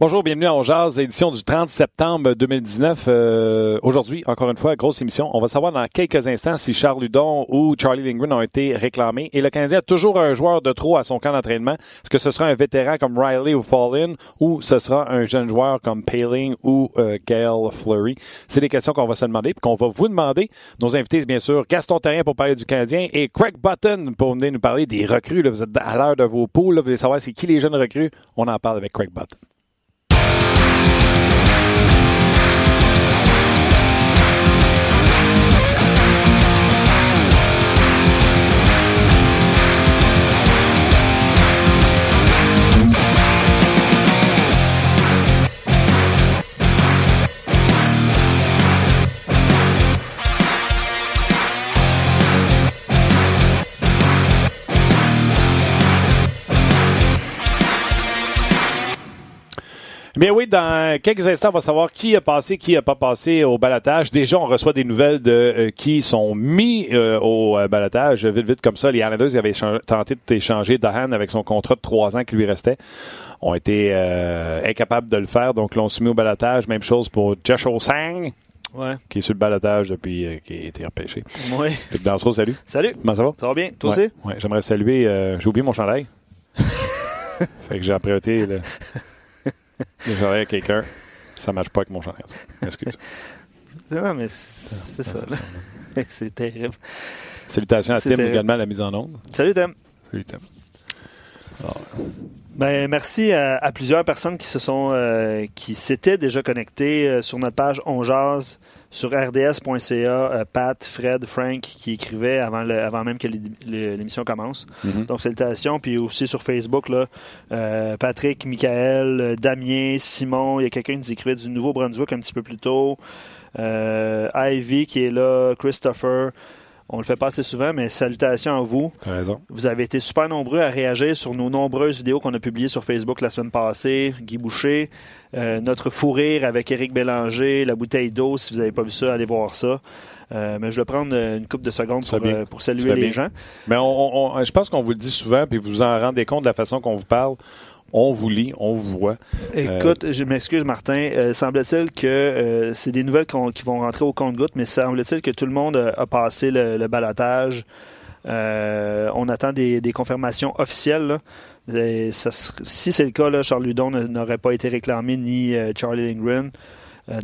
Bonjour, bienvenue à On Jazz, édition du 30 septembre 2019. Euh, Aujourd'hui, encore une fois, grosse émission. On va savoir dans quelques instants si Charles Ludon ou Charlie Lindgren ont été réclamés. Et le Canadien a toujours un joueur de trop à son camp d'entraînement. Est-ce que ce sera un vétéran comme Riley ou Fallin ou ce sera un jeune joueur comme Paling ou euh, Gail Fleury? C'est des questions qu'on va se demander et qu'on va vous demander. Nos invités, bien sûr, Gaston Terrien pour parler du Canadien et Craig Button pour venir nous parler des recrues. Là. Vous êtes à l'heure de vos poules. Vous voulez savoir c'est qui les jeunes recrues? On en parle avec Craig Button. Bien oui, dans quelques instants, on va savoir qui a passé, qui a pas passé au balatage. Déjà, on reçoit des nouvelles de euh, qui sont mis euh, au euh, balatage. Vite, vite comme ça, les Islanders avaient tenté d'échanger Dahan avec son contrat de trois ans qui lui restait. Ont été incapables de le faire, donc l'ont soumis au balatage. Même chose pour Joshua Sang. Ouais. Qui est sur le balatage depuis qui a été repêché. Oui. Luc Dansereau, salut. Salut. Comment ça va? Ça va bien? Toi ouais. aussi? Oui, j'aimerais saluer. j'ai oublié mon chandail. fait que j'ai emprunté le. J'aurais quelqu'un. Ça marche pas avec mon chandail. Excuse. Non, mais c'est ça. c'est terrible. Salutations à Tim terrible. également à la mise en onde. Salut Tim. Salut Tim. Alors, ben, merci à, à, plusieurs personnes qui se sont euh, qui s'étaient déjà connectées euh, sur notre page On Jazz sur rds.ca, euh, Pat, Fred, Frank qui écrivaient avant, le, avant même que l'émission commence. Mm -hmm. Donc, salutations. Puis aussi sur Facebook, là, euh, Patrick, Michael, Damien, Simon, il y a quelqu'un qui nous écrivait du Nouveau-Brunswick un petit peu plus tôt. Euh, Ivy qui est là, Christopher. On le fait pas assez souvent, mais salutations à vous. raison. Vous avez été super nombreux à réagir sur nos nombreuses vidéos qu'on a publiées sur Facebook la semaine passée. Guy Boucher, euh, notre fou rire avec Éric Bélanger, la bouteille d'eau. Si vous n'avez pas vu ça, allez voir ça. Euh, mais je vais prendre une couple de secondes pour, euh, pour saluer les gens. Mais on, on, je pense qu'on vous le dit souvent, puis vous vous en rendez compte de la façon qu'on vous parle. On vous lit, on vous voit. Écoute, euh... je m'excuse, Martin. Euh, semble-t-il que euh, c'est des nouvelles qui vont rentrer au compte-goutte, mais semble-t-il que tout le monde a, a passé le, le balotage. Euh, on attend des, des confirmations officielles. Ça, si c'est le cas, là, Charles Ludon n'aurait pas été réclamé ni euh, Charlie Lindgren.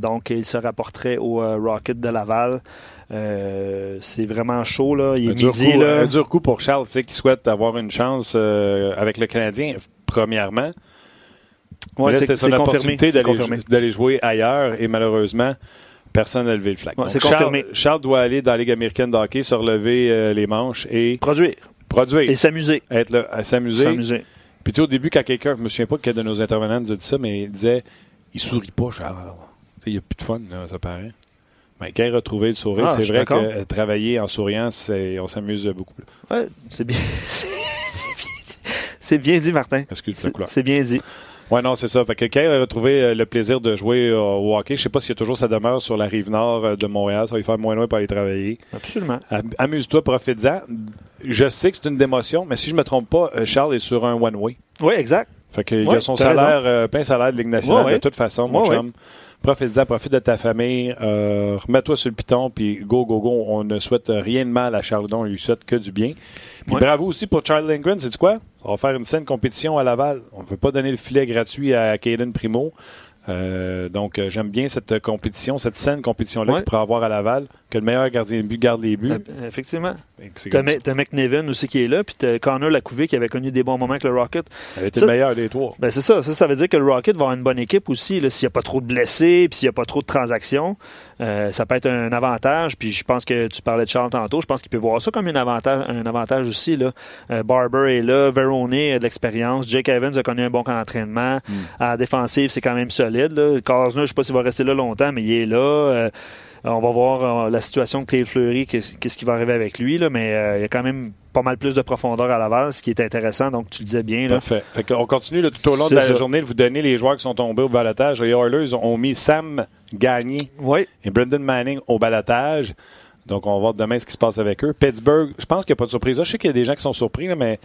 donc, il se rapporterait au Rocket de Laval. Euh, c'est vraiment chaud là. Il est un midi coup, là. Un dur coup pour Charles, tu sais, qui souhaite avoir une chance euh, avec le Canadien. Premièrement, ouais, c'était son opportunité d'aller jouer ailleurs et malheureusement. Personne n'a levé le flag. Ouais, c'est Charles, confirmé. Charles doit aller dans la Ligue américaine de hockey, se relever euh, les manches et produire. Produire. Et s'amuser. Être là, à s'amuser. S'amuser. Puis tu sais, au début, quand quelqu'un, je me souviens pas quel de nos intervenants nous a dit ça, mais il disait, il sourit pas, Charles. Il n'y a plus de fun, là, ça paraît. Mais quand il a retrouvé le sourire, ah, c'est vrai que euh, travailler en souriant, on s'amuse beaucoup plus. Ouais, c'est bien. c'est bien dit, Martin. C'est bien dit. Oui, non, c'est ça. Fait que il a retrouvé le plaisir de jouer au hockey, je sais pas s'il y a toujours sa demeure sur la rive nord de Montréal, ça va lui faire moins loin pour aller travailler. Absolument. Amuse-toi, profite-en. Je sais que c'est une démotion, mais si je me trompe pas, Charles est sur un one-way. Oui, exact. Fait qu'il ouais, a son salaire, euh, plein salaire de Ligue nationale ouais, de toute façon, mon chum. Profite-en, profite de ta famille, euh, remets-toi sur le piton, puis go, go, go. On ne souhaite rien de mal à Charles Don, on lui souhaite que du bien. Puis bravo aussi pour Charles Lindgren, c'est quoi? On va faire une saine compétition à Laval. On ne peut pas donner le filet gratuit à Caden Primo. Euh, donc, euh, j'aime bien cette compétition, cette saine compétition-là Ouais. qu'il pourra avoir à Laval, que le meilleur gardien de but garde les buts. Euh, Effectivement. C'est T'as McNevin aussi qui est là, puis t'as Connor Lacouvé qui avait connu des bons moments avec le Rocket. Ça avait été Ça- le meilleur des trois. Ben c'est ça. Ça, ça veut dire que le Rocket va avoir une bonne équipe aussi. S'il n'y a pas trop de blessés, puis s'il n'y a pas trop de transactions, euh, ça peut être un avantage. Puis je pense que tu parlais de Charles tantôt. Je pense qu'il peut voir ça comme un avantage, un avantage aussi. Là. Euh, Barber est là, Verone a de l'expérience, Jake Evans a connu un bon camp d'entraînement. À la défensive, c'est quand même solide. Là. Cosner, je sais pas s'il va rester là longtemps, mais il est là. Euh, on va voir euh, la situation de Clé Fleury, qu'est-ce qui va arriver avec lui, là, mais euh, il y a quand même pas mal plus de profondeur à Laval, ce qui est intéressant. Donc, tu le disais bien. Là. Parfait. Fait qu'on continue là, tout au long de la ça. journée de vous donner les joueurs qui sont tombés au balotage. Les Oilers ont mis Sam Gagné Oui, et Brendan Manning au balotage. Donc, on va voir demain ce qui se passe avec eux. Pittsburgh, je pense qu'il n'y a pas de surprise. Là, je sais qu'il y a des gens qui sont surpris, là, mais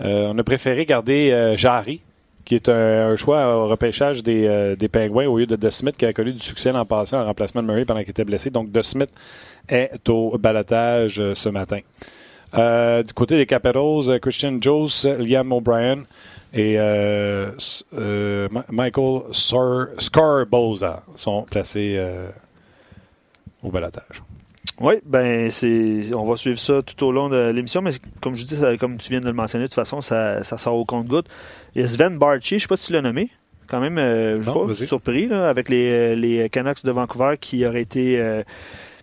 euh, on a préféré garder Jarry, qui est un, choix au repêchage des, euh, Pingouins au lieu de De Smith, qui a connu du succès l'an passé en remplacement de Murray pendant qu'il était blessé. Donc, De Smith est au balotage euh, ce matin. Euh, du côté des Capitals, Christian Jones, Liam O'Brien et Michael Scarboza sont placés au balotage. Oui, ben c'est, on va suivre ça tout au long de l'émission, mais comme je dis, comme tu viens de le mentionner, de toute façon, ça, ça sort au compte-goutte. Il y a Sven Barchi, je ne sais pas si tu l'as nommé, quand même, euh, je suis surpris, là, avec les, euh, les, Canucks de Vancouver qui auraient été euh,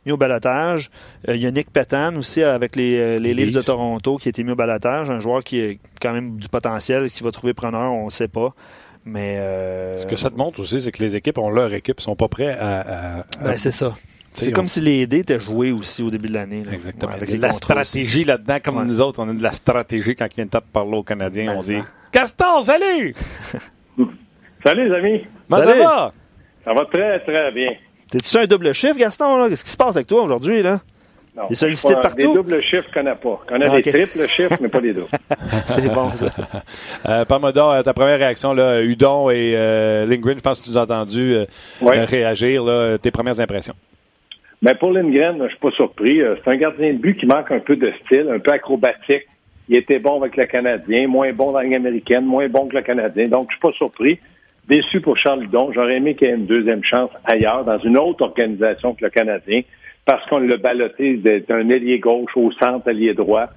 mis au balotage. il y a Nick Petan aussi avec les, les Leafs de Toronto qui a été mis au balotage, un joueur qui a quand même du potentiel, qui va trouver preneur, on ne sait pas. Mais Ce que ça te montre aussi, c'est que les équipes ont leur équipe, sont pas prêts à. à... Ben, c'est ça. C'est comme si les dés étaient joués aussi au début de l'année. Exactement. avec la stratégie là-dedans, comme nous autres, on a de la stratégie quand il vient de parler aux Canadiens. on dit Gaston, salut Salut, les amis. Comment ça va? Ça va très, très bien. T'es-tu un double chiffre, Gaston? Qu'est-ce qui se passe avec toi aujourd'hui? là? Non, T'es sollicité de partout? Des doubles chiffres, je connais pas. Je connais des triples chiffres, mais pas les doubles. C'est bon, ça. euh, ta première réaction, là, Udon et euh, je pense que tu nous as entendu euh, réagir, là, tes premières impressions. Mais pour Lindgren, je suis pas surpris. Euh, c'est un gardien de but qui manque un peu de style, un peu acrobatique. Il était bon avec le Canadien, moins bon dans la américaine, moins bon que le Canadien. Donc, je suis pas surpris. Déçu pour Charles Ludon. J'aurais aimé qu'il ait une deuxième chance ailleurs, dans une autre organisation que le Canadien, parce qu'on l'a ballotté d'être un ailier gauche au centre, ailier droit.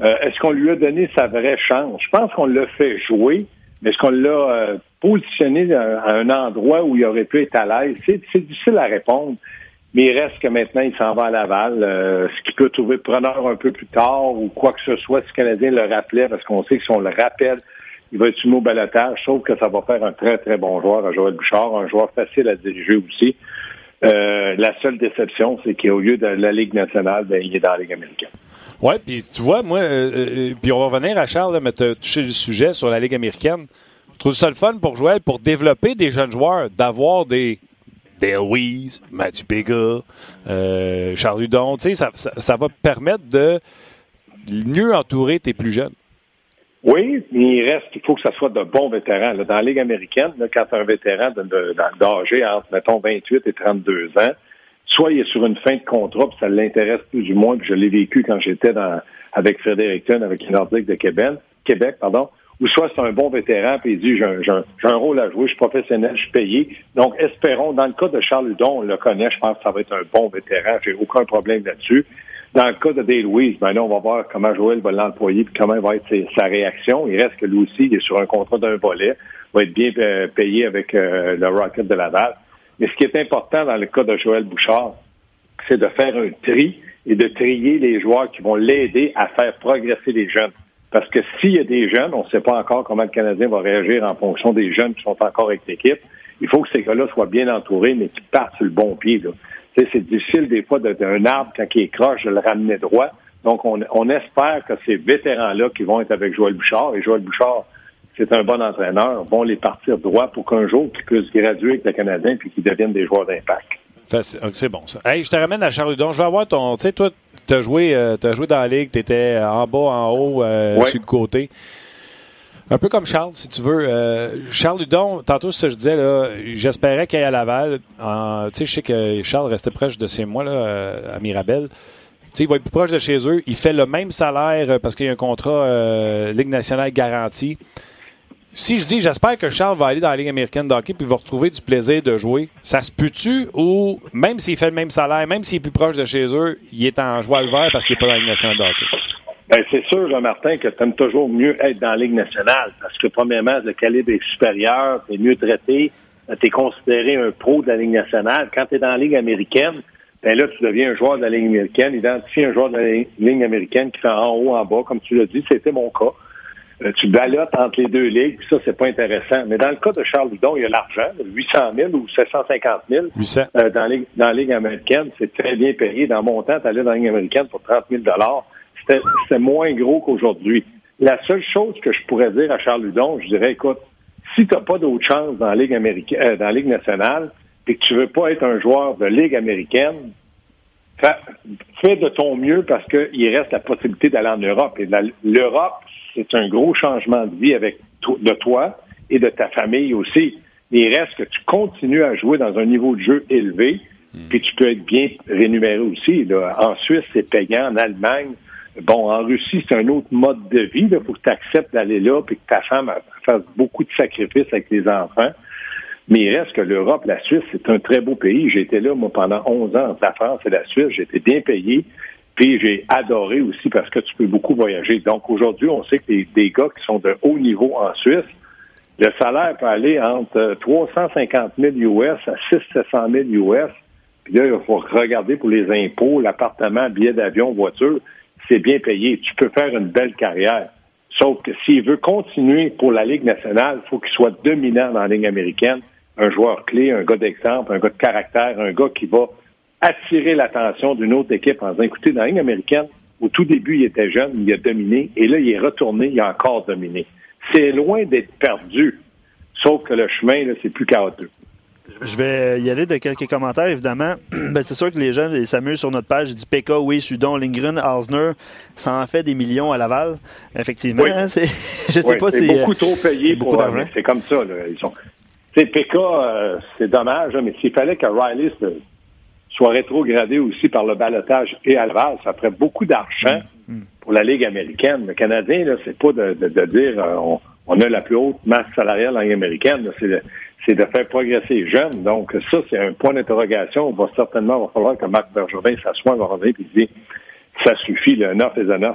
Euh, est-ce qu'on lui a donné sa vraie chance? Je pense qu'on l'a fait jouer, mais est-ce qu'on l'a euh, positionné à un endroit où il aurait pu être à l'aise? C'est difficile à répondre. Mais il reste que maintenant, il s'en va à Laval. Euh, ce qu'il peut trouver preneur un peu plus tard ou quoi que ce soit, si le Canadien le rappelait, parce qu'on sait que si on le rappelle, il va être soumis au balotage, sauf que ça va faire un très, très bon joueur à Joël Bouchard, un joueur facile à diriger aussi. Euh, la seule déception, c'est qu'au lieu de la Ligue nationale, ben, il est dans la Ligue américaine. Oui, puis tu vois, moi, euh, puis on va revenir à Charles, mais tu as touché le sujet sur la Ligue américaine. Je trouve ça le fun pour Joël, pour développer des jeunes joueurs, d'avoir des Dale Weiss, Mathieu Pega, euh, Charles Hudon. Tu sais, ça, ça, va permettre de mieux entourer tes plus jeunes. Oui, mais il reste qu'il faut que ça soit de bons vétérans. dans la Ligue américaine, quand un vétéran d'âge entre, mettons, 28 et 32 ans, soit il est sur une fin de contrat, puis ça l'intéresse plus ou moins, puis je l'ai vécu quand j'étais avec Fredericton, avec les Nordiques de Québec, Québec pardon, ou soit c'est un bon vétéran, puis il dit j'ai un, un, rôle à jouer, je suis professionnel, je suis payé. Donc, espérons, dans le cas de Charles Hudon, on le connaît, je pense que ça va être un bon vétéran, j'ai aucun problème là-dessus. Dans le cas de Dale Louise, ben là, on va voir comment Joël va l'employer puis comment va être sa réaction. Il reste que lui aussi, il est sur un contrat d'un volet, va être bien euh, payé avec euh, le Rocket de Laval. Mais ce qui est important dans le cas de Joël Bouchard, c'est de faire un tri et de trier les joueurs qui vont l'aider à faire progresser les jeunes. Parce que s'il y a des jeunes, on ne sait pas encore comment le Canadien va réagir en fonction des jeunes qui sont encore avec l'équipe. Il faut que ces gars-là soient bien entourés, mais qu'ils partent sur le bon pied. C'est difficile des fois d'un arbre, quand il est croche, de le ramener droit. Donc, on, espère que ces vétérans-là qui vont être avec Joël Bouchard, et Joël Bouchard, c'est un bon entraîneur, vont les partir droit pour qu'un jour, qu'ils puissent graduer avec le Canadien puis qu'ils deviennent des joueurs d'impact. C'est bon, ça. Hey, je te ramène à Charles Hudon. Je vais avoir ton. Tu sais, toi, tu as, joué, euh, as joué dans la ligue, tu étais en bas, en haut, euh, sur le côté. Un peu comme Charles, si tu veux. Euh, Charles Hudon, tantôt, ce que je disais, là, j'espérais qu'il aille à Laval. tu sais, je sais que Charles restait proche de chez moi, là, à Mirabel. Tu sais, il va être plus proche de chez eux. Il fait le même salaire parce qu'il y a un contrat Ligue nationale garanti si je dis, j'espère que Charles va aller dans la Ligue américaine de hockey puis va retrouver du plaisir de jouer, ça se peut-tu? Ou même s'il fait le même salaire, même s'il est plus proche de chez eux, il est en joie le vert parce qu'il n'est pas dans la Ligue nationale de hockey? Ben, c'est sûr, Jean-Martin, que tu aimes toujours mieux être dans la Ligue nationale parce que, premièrement, le calibre est supérieur, tu es mieux traité, tu es considéré un pro de la Ligue nationale. Quand tu es dans la Ligue américaine, ben là, tu deviens un joueur de la Ligue américaine, identifie un joueur de la Ligue américaine qui fait en haut, en bas, comme tu l'as dit, c'était mon cas. Euh, tu balottes entre les deux ligues, puis ça, c'est pas intéressant. Mais dans le cas de Charles Ludon, il y a l'argent, 800 000 ou 750 000 euh, dans, la, dans la Ligue américaine. C'est très bien payé. Dans mon temps, tu allais dans la Ligue américaine pour 30 000 C'était moins gros qu'aujourd'hui. La seule chose que je pourrais dire à Charles Ludon, je dirais, écoute, si tu n'as pas d'autre chance dans la Ligue américaine, euh, dans la Ligue nationale, et que tu veux pas être un joueur de Ligue américaine, fais de ton mieux parce qu'il reste la possibilité d'aller en Europe. Et l'Europe, c'est un gros changement de vie avec de toi et de ta famille aussi. Il reste que tu continues à jouer dans un niveau de jeu élevé, hmm. puis tu peux être bien rémunéré aussi. En Suisse, c'est payant. En Allemagne, bon, en Russie, c'est un autre mode de vie. Il faut que tu acceptes d'aller là, puis que ta femme fasse beaucoup de sacrifices avec les enfants. Mais il reste que l'Europe, la Suisse, c'est un très beau pays. J'ai été là, moi, pendant 11 ans entre la France et la Suisse. J'ai été bien payé. Puis j'ai adoré aussi parce que tu peux beaucoup voyager. Donc aujourd'hui, on sait que des, gars qui sont de haut niveau en Suisse, le salaire peut aller entre 350 000 US à 600 000 US. Puis là, il faut regarder pour les impôts, l'appartement, billet d'avion, voiture. C'est bien payé. Tu peux faire une belle carrière. Sauf que s'il veut continuer pour la Ligue nationale, il faut qu'il soit dominant dans la Ligue américaine. Un joueur clé, un gars d'exemple, un gars de caractère, un gars qui va attirer l'attention d'une autre équipe en disant, écoutez, dans la Ligue américaine, au tout début, il était jeune, il a dominé, et là, il est retourné, il a encore dominé. C'est loin d'être perdu, sauf que le chemin, là, c'est plus chaotique. Je vais y aller de quelques commentaires, évidemment. ben, c'est sûr que les gens s'amusent sur notre page. Ils disent PK, oui, Sudon, Lindgren, Hausner, ça en fait des millions à Laval. Effectivement. Hein, je sais pas si. C'est beaucoup trop payé pour. C'est comme ça. Là. Ils sont. PK, euh, c'est dommage, mais s'il fallait que Riley soit rétrogradé aussi par le balotage et à Laval, ça ferait beaucoup d'argent mm, mm. pour la Ligue américaine. Le Canadien, là, c'est pas de, dire euh, on, a la plus haute masse salariale en Ligue américaine. C'est de, faire progresser les jeunes. Donc, ça, c'est un point d'interrogation. On va certainement, va falloir que Marc Bergevin s'assoie, va revenir et dire ça suffit, le 9 est un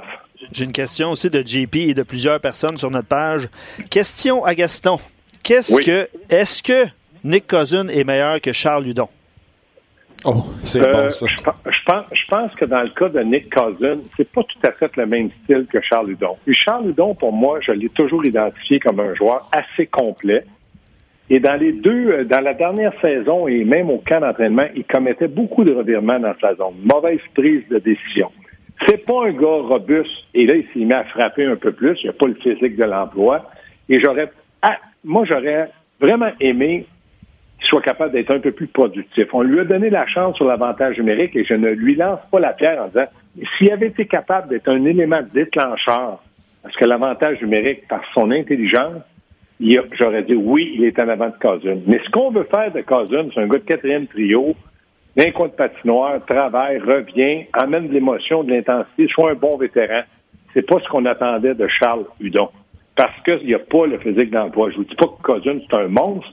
J'ai une question aussi de JP et de plusieurs personnes sur notre page. Question à Gaston. Qu'est-ce que, est-ce que Nick Cousin est meilleur que Charles Ludon? Oh, c'est bon, euh, ça. Je, pense, que dans le cas de Nick Cousin, c'est pas tout à fait le même style que Charles Ludon. Et Charles Ludon, pour moi, je l'ai toujours identifié comme un joueur assez complet. Et dans les deux, euh, dans la dernière saison et même au camp d'entraînement, il commettait beaucoup de revirements dans sa zone. Mauvaise prise de décision. C'est pas un gars robuste. Et là, il s'est mis à frapper un peu plus. Il n'a pas le physique de l'emploi. Et j'aurais, ah, moi, j'aurais vraiment aimé soit capable d'être un peu plus productif. On lui a donné la chance sur l'avantage numérique et je ne lui lance pas la pierre en disant s'il avait été capable d'être un élément déclencheur, parce que l'avantage numérique, par son intelligence, j'aurais dit oui, il est en avant de Cousin. Mais ce qu'on veut faire de Cousin, c'est un gars de quatrième trio, d'un coin de patinoire, travaille, revient, amène de l'émotion, de l'intensité, soit un bon vétéran. C'est pas ce qu'on attendait de Charles Hudon. Parce qu'il n'y a pas le physique d'emploi. Je vous dis pas que Cousin, c'est un monstre,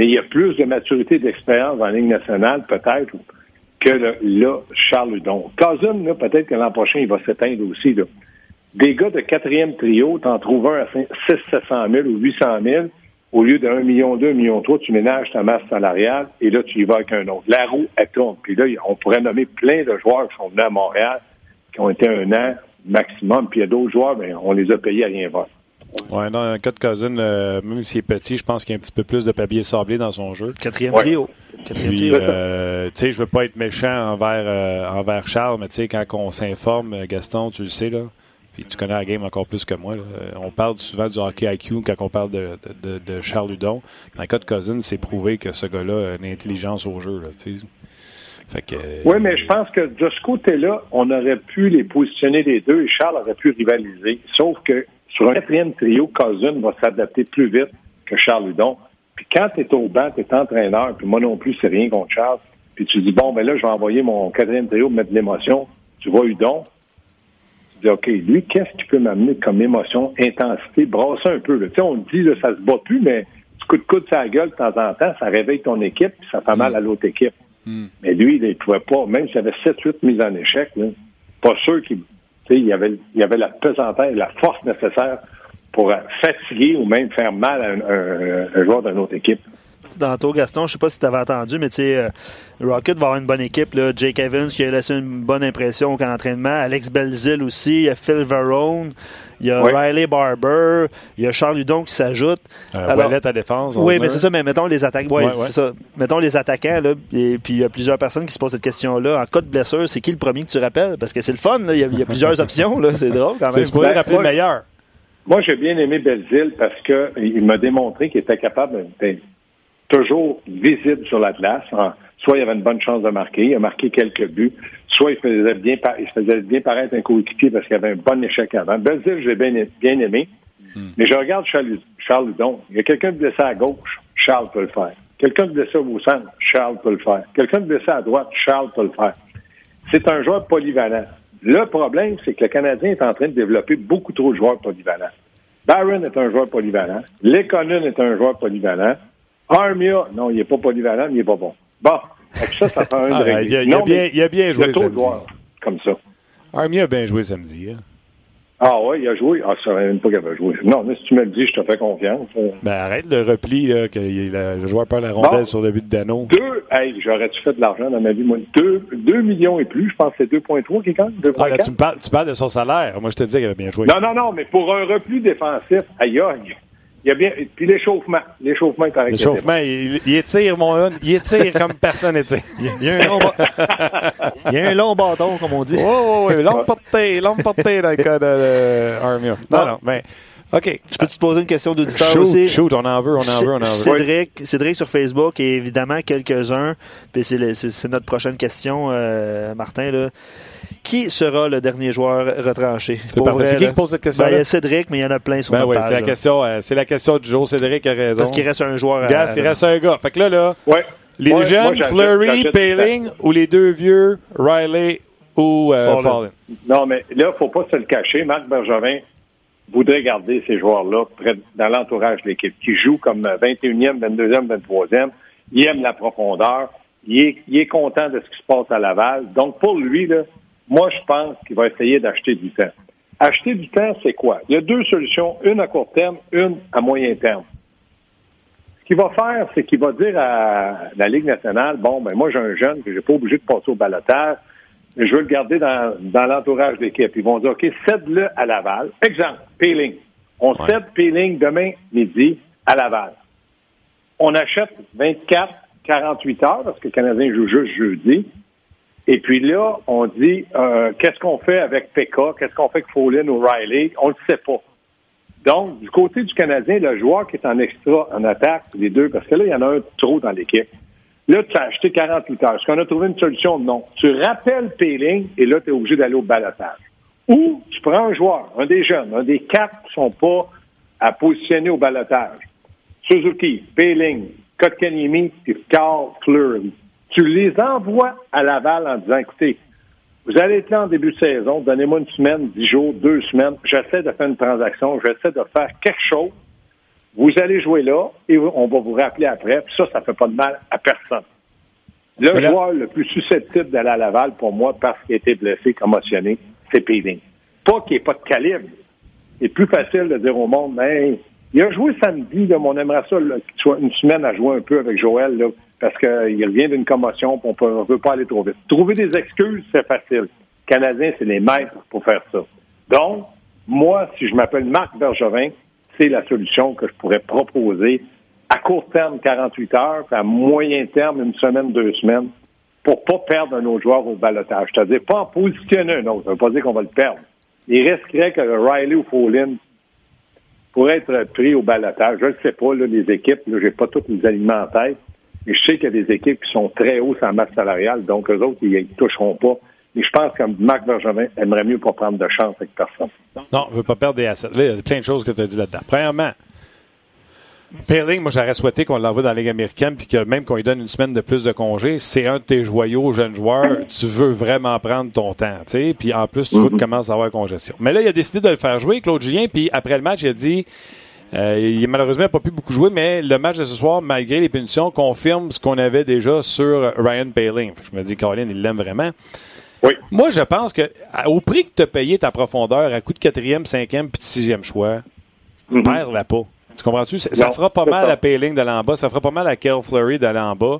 mais il y a plus de maturité d'expérience la Ligue nationale, peut-être, que le, là, Charles Hudon. Cousin, peut-être que l'an prochain, il va s'éteindre aussi. Là. Des gars de quatrième trio, t'en trouves un à 600 000 ou 800 000. Au lieu de 1 million, 2 millions, 3, tu ménages ta masse salariale et là, tu y vas avec un autre. La roue, elle tourne. Puis là, on pourrait nommer plein de joueurs qui sont venus à Montréal, qui ont été un an maximum. Puis il y a d'autres joueurs, mais on les a payés à rien voir. Oui, dans un cas de Cousin, euh, même s'il est petit, je pense qu'il y a un petit peu plus de papier sablé dans son jeu. Quatrième trio. Quatrième trio. Euh, tu sais, je veux pas être méchant envers, euh, envers Charles, mais tu sais, quand on s'informe, Gaston, tu le sais, là, puis tu connais la game encore plus que moi. Là. On parle souvent du hockey IQ quand on parle de, de, de Charles Ludon. Dans le cas de Cousin, c'est prouvé que ce gars-là a une intelligence au jeu. Là, fait que, oui, mais je pense que de ce côté-là, on aurait pu les positionner les deux et Charles aurait pu rivaliser. Sauf que sur un quatrième trio, Cousin va s'adapter plus vite que Charles Hudon. Puis quand tu es au banc, tu es entraîneur, puis moi non plus, c'est rien contre Charles. Puis tu dis, bon, ben là, je vais envoyer mon quatrième trio pour mettre de l'émotion. Tu vois Hudon? Tu dis, OK, lui, qu'est-ce qui peut m'amener comme émotion, intensité, brasser un peu. Tu sais, on dit, là, ça se bat plus, mais tu coup de coude sa gueule de temps en temps, ça réveille ton équipe, puis ça fait mal à l'autre équipe. Hmm. Mais lui, il ne pouvait pas, même s'il avait 7-8 mises en échec, pas sûr qu'il il y avait, la pesanteur et la force nécessaire pour fatiguer ou même faire mal à un, joueur d'une autre équipe. Tantôt, Gaston, je sais pas si tu avais entendu, mais tu sais, euh, Rocket va avoir une bonne équipe. Là. Jake Evans qui a laissé une bonne impression au camp d'entraînement. Alex Belzil aussi. Il y a Phil Verone. Il y a Riley Barber. Il y a Charles Hudon qui s'ajoute. Euh, Alors, à défense. Oui, mais c'est ça. Mais mettons les attaques. Ouais, c'est ça. Mettons les attaquants. Là, et puis il y a plusieurs personnes qui se posent cette question-là. En cas de blessure, c'est qui le premier que tu rappelles? Parce que c'est le fun. Là. Il, y a, plusieurs options. Là. C'est drôle quand même. C'est pour rappeler le meilleur. Moi, j'ai bien aimé Belzil parce qu'il m'a démontré qu'il était capable d'être toujours visible sur la glace. Soit il avait une bonne chance de marquer, il a marqué quelques buts, soit il faisait bien, il faisait bien paraître un coéquipier parce qu'il avait un bon échec avant. Belzil, j'ai bien, bien aimé. Mais je regarde Charles, Charles. Il y a quelqu'un de blessé à gauche, Charles peut le faire. Quelqu'un de blessé au centre, Charles peut le faire. Quelqu'un de blessé à droite, Charles peut le faire. C'est un joueur polyvalent. Le problème, c'est que le Canadien est en train de développer beaucoup trop de joueurs polyvalents. Barron est un joueur polyvalent. Lekonen est un joueur polyvalent. Armia, non, il n'est pas polyvalent, il n'est pas bon. Bon, avec ça, ça prend un ah, de il, a, il, a bien, il a bien joué joueurs comme ça. Armia a bien joué samedi. Hein? Ah oui, il a joué. Ah, ça ne même pas qu'il avait joué. Non, mais si tu me le dis, je te fais confiance. Ben arrête le repli, là, que le joueur perd la rondelle bon, sur le but de Dano. Deux, hey, j'aurais-tu fait de l'argent dans ma vie, moi? Deux, deux millions et plus, je pense que c'est 2,3 qui compte. 2, ah, là, tu, me parles, tu parles de son salaire. Moi, je te dis qu'il avait bien joué. Non, non, non, mais pour un repli défensif, aïe, aïe. Il y a bien. Puis l'échauffement. L'échauffement est correct. L'échauffement, il, il, étire, mon Il étire comme personne étire. Il y a un long, il y a un long bâton, comme on dit. Oh, oui, long porté, long porté dans le cas de, de Armia. Non, non, mais. OK. Je peux te poser une question d'auditeur shoot, aussi? Shoot, on en veut, on en veut, on en veut. Cédric, Cédric sur Facebook et évidemment quelques-uns. Puis c'est notre prochaine question, euh, Martin. Là. Qui sera le dernier joueur retranché? C'est qui qui pose cette question? Ben, il y a Cédric, mais il y en a plein sur ben notre oui, page. C'est la, question, euh, c'est la question du jour. Cédric a raison. Parce qu'il reste un joueur. Gars, il reste un gars. Fait que là, là, ouais. les ouais, jeunes, moi, Fleury, Paling ou les deux vieux, Riley ou euh, Fallen. Fallen? Non, mais là, il ne faut pas se le cacher. Marc Bergevin voudrait garder ces joueurs-là dans l'entourage de l'équipe, qui jouent comme 21e, 22e, 23e. Il aime la profondeur. Il est, il est content de ce qui se passe à Laval. Donc, pour lui, là, moi, je pense qu'il va essayer d'acheter du temps. Acheter du temps, c'est quoi? Il y a deux solutions, une à court terme, une à moyen terme. Ce qu'il va faire, c'est qu'il va dire à la Ligue nationale, bon, ben moi, j'ai un jeune que j'ai pas obligé de passer au balotage, je veux le garder dans, dans l'entourage de l'équipe. Ils vont dire, OK, cède-le à Laval. Exemple, Peeling. On ouais. cède Peeling demain midi à Laval. On achète 24, 48 heures, parce que le Canadien joue juste jeudi. Et puis là, on dit, euh, qu'est-ce qu'on fait avec Pekka? Qu'est-ce qu'on fait avec Follin ou Riley? On ne le sait pas. Donc, du côté du Canadien, le joueur qui est en extra, en attaque, les deux, parce que là, il y en a un trop dans l'équipe. Là, tu as acheté 48 heures. Est-ce qu'on a trouvé une solution? Non. Tu rappelles Péling et là, tu es obligé d'aller au balotage. Ou tu prends un joueur, un des jeunes, un des quatre qui sont pas à positionner au balotage. Suzuki, Péling, Kotkaniemi et Carl Fleury. Tu les envoies à Laval en disant, écoutez, vous allez être là en début de saison, donnez-moi une semaine, dix jours, deux semaines, j'essaie de faire une transaction, j'essaie de faire quelque chose. Vous allez jouer là et on va vous rappeler après. Puis ça, ça fait pas de mal à personne. Le joueur le plus susceptible d'aller à Laval, pour moi, parce qu'il a été blessé, commotionné, c'est Peeling. Pas qu'il n'y ait pas de calibre. C'est plus facile de dire au monde, ben, il a joué samedi, là, mais on aimerait ça, là, qu'il soit une semaine à jouer un peu avec Joël, là, parce qu'il revient d'une commotion, on ne veut pas aller trop vite. Trouver des excuses, c'est facile. Les Canadiens, c'est les maîtres pour faire ça. Donc, moi, si je m'appelle Marc Bergevin, c'est la solution que je pourrais proposer à court terme, 48 heures, à moyen terme, une semaine, deux semaines, pour pas perdre un autre joueur au balotage. C'est-à-dire pas en positionner un autre. Ça veut pas dire qu'on va le perdre. Il risquerait que Riley ou Follin pourrait être pris au balotage. Je ne sais pas, les équipes, je n'ai pas tous les aliments en tête, mais je sais qu'il y a des équipes qui sont très hautes en masse salariale, donc eux autres, ils ne toucheront pas. Mais je pense que Marc Bergevin aimerait mieux pas prendre de chance avec personne. Non, on ne veut pas perdre des assets. Il y a plein de choses que tu as dit là-dedans. Premièrement, Peeling, moi, j'aurais souhaité qu'on l'envoie dans la Ligue américaine, puis que même qu'on lui donne une semaine de plus de congé, c'est un de tes joyaux jeunes joueurs. Tu veux vraiment prendre ton temps, tu sais. Puis en plus, tu commence à avoir congestion. Mais là, il a décidé de le faire jouer, Claude Julien, puis après le match, il a dit. Euh, il malheureusement pas pu beaucoup jouer, mais le match de ce soir, malgré les punitions, confirme ce qu'on avait déjà sur Ryan Paling. Je me dis, Caroline, il l'aime vraiment. Oui. Moi, je pense que au prix que tu as payé ta profondeur, à coup de quatrième, cinquième puis de sixième choix, mm -hmm. perds-la pas. Tu comprends-tu? Ça, ça fera pas mal ça. à Payling d'aller en bas. Ça fera pas mal à Kale Fleury d'aller en bas.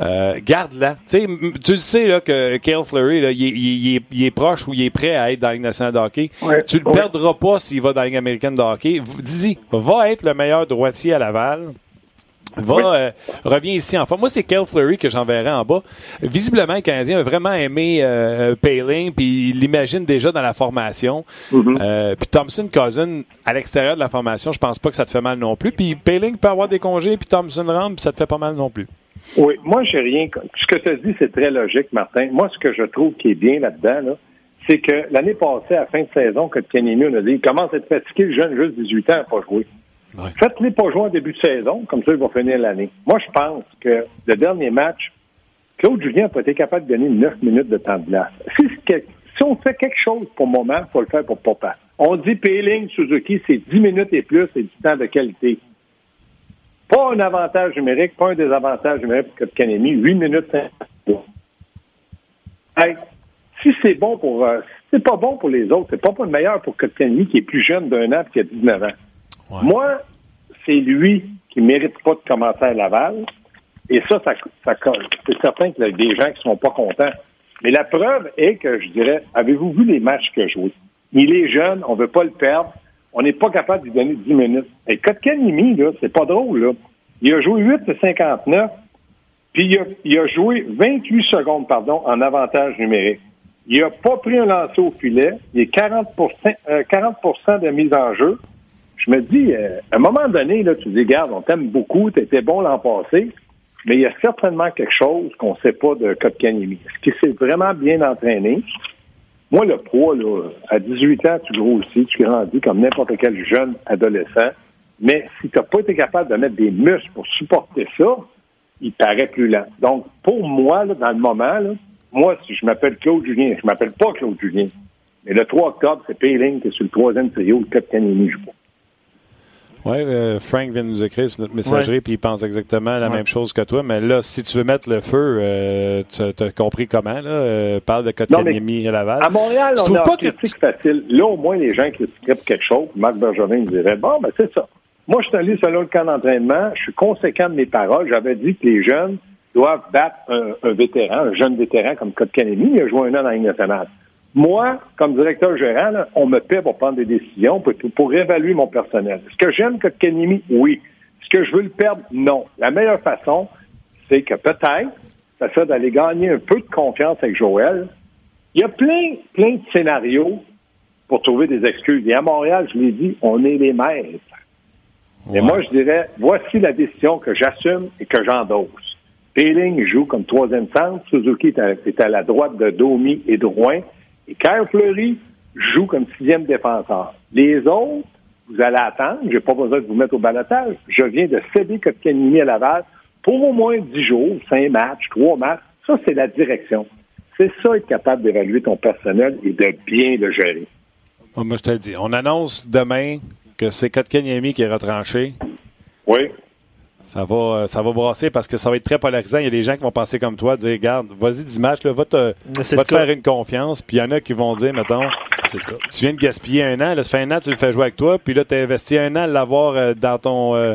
Euh, Garde-la. Tu sais, là, que Kale Fleury, là, il, est- il est- il est proche ou il est prêt à être dans la Ligue nationale de hockey. Ouais, Tu le ouais. perdras pas s'il va dans la Ligue américaine de hockey. Dis-y, va être le meilleur droitier à Laval. Va, Oui. euh, reviens ici en forme. Moi, c'est Kale Fleury que j'enverrai en bas. Visiblement, le Canadien a vraiment aimé euh, Paling, puis il l'imagine déjà dans la formation. Mhm. Euh, puis Thompson Cousin, à l'extérieur de la formation, je pense pas que ça te fait mal non plus. Puis Paling peut avoir des congés, puis Thompson rentre, puis ça te fait pas mal non plus. Oui, moi, j'ai rien. Ce que tu as dit, c'est très logique, Martin. Moi, ce que je trouve qui est bien là-dedans, là, c'est que l'année passée, à la fin de saison, que Kenny on a dit, il commence à être fatigué, le jeune, juste 18 ans, à pas jouer. Faites-les pas jouer en début de saison, comme ça, il va finir l'année. Moi, je pense que le dernier match, Claude Julien n'a pas été capable de gagner 9 minutes de temps de glace. Si, on fait quelque chose pour le il faut le faire pour Papa. On dit Payling, Suzuki, c'est 10 minutes et plus, c'est du temps de qualité. Pas un avantage numérique, pas un désavantage numérique pour Kanemi. 8 minutes 5 hey, Si c'est bon pour. Euh, c'est pas bon pour les autres, c'est pas, pas le meilleur pour Kotkaniemi qui est plus jeune d'un an et qui a 19 ans. Moi, c'est lui qui mérite pas de commencer à Laval. Et ça, ça, ça c'est certain qu'il y a des gens qui sont pas contents. Mais la preuve est que je dirais, avez-vous vu les matchs qu'il a joués? Il est jeune, on veut pas le perdre on n'est pas capable de lui donner 10 minutes. Et Kotkanimi, là, c'est pas drôle, là. Il a joué 8 de 59, puis il a, joué 28 secondes, pardon, en avantage numérique. Il n'a pas pris un lancer au filet. Il est 40 40 euh, de mise en jeu. Je me dis, euh, à un moment donné, là, tu dis, regarde, on t'aime beaucoup, tu étais bon l'an passé, mais il y a certainement quelque chose qu'on ne sait pas de Kotkanimi. Est-ce qu'il s'est vraiment bien entraîné? Moi, le poids, là, à 18 ans, tu grossis, tu grandis comme n'importe quel jeune adolescent. Mais si tu n'as pas été capable de mettre des muscles pour supporter ça, il paraît plus lent. Donc, pour moi, là, dans le moment, là, moi, si je m'appelle Claude Julien, je m'appelle pas Claude Julien. Mais le 3 octobre, c'est Payling qui est sur le troisième trio, le Canini joue pas. Oui, euh, Frank vient de nous écrire sur notre messagerie, puis il pense exactement la même chose que toi. Mais là, si tu veux mettre le feu, euh, tu as compris comment, là? Euh, parle de Kotkaniemi à Laval. À Montréal, on a pas un critique facile. Là, au moins, les gens critiqueraient pour quelque chose. Marc Bergevin dirait, bon, ben c'est ça. Moi, je suis allé selon le camp d'entraînement. Je suis conséquent de mes paroles. J'avais dit que les jeunes doivent battre un, vétéran, un jeune vétéran comme Kotkaniemi. Il a joué un an dans la Ligue nationale. Moi, comme directeur gérant, on me paie pour prendre des décisions, pour, pour évaluer mon personnel. Est-ce que j'aime Kotkanimi? Oui. Est-ce que je veux le perdre? Non. La meilleure façon, c'est que peut-être, ça serait d'aller gagner un peu de confiance avec Joël. Il y a plein, plein de scénarios pour trouver des excuses. Et à Montréal, je l'ai dit, on est les maîtres. Et moi, je dirais, voici la décision que j'assume et que j'endosse. Peeling joue comme troisième centre. Suzuki est à, la droite de Domi et de Rouen. Et Kyle Fleury joue comme sixième défenseur. Les autres, vous allez attendre. Je n'ai pas besoin de vous mettre au balotage. Je viens de céder Kotkanimi à Laval pour au moins dix jours, cinq matchs, trois matchs. Ça, c'est la direction. C'est ça, être capable d'évaluer ton personnel et de bien le gérer. moi, je te le dis. On annonce demain que c'est Kotkaniemi qui est retranché. Oui. Ça va, euh, ça va brasser parce que ça va être très polarisant. Il y a des gens qui vont penser comme toi, dire Regarde, vas-y, 10 matchs, là, va te, va te faire une confiance. Puis il y en a qui vont dire Mettons, tu viens de gaspiller un an, là, ça fait un an, tu le fais jouer avec toi. Puis là, tu as investi un an à l'avoir euh, dans ton. Euh,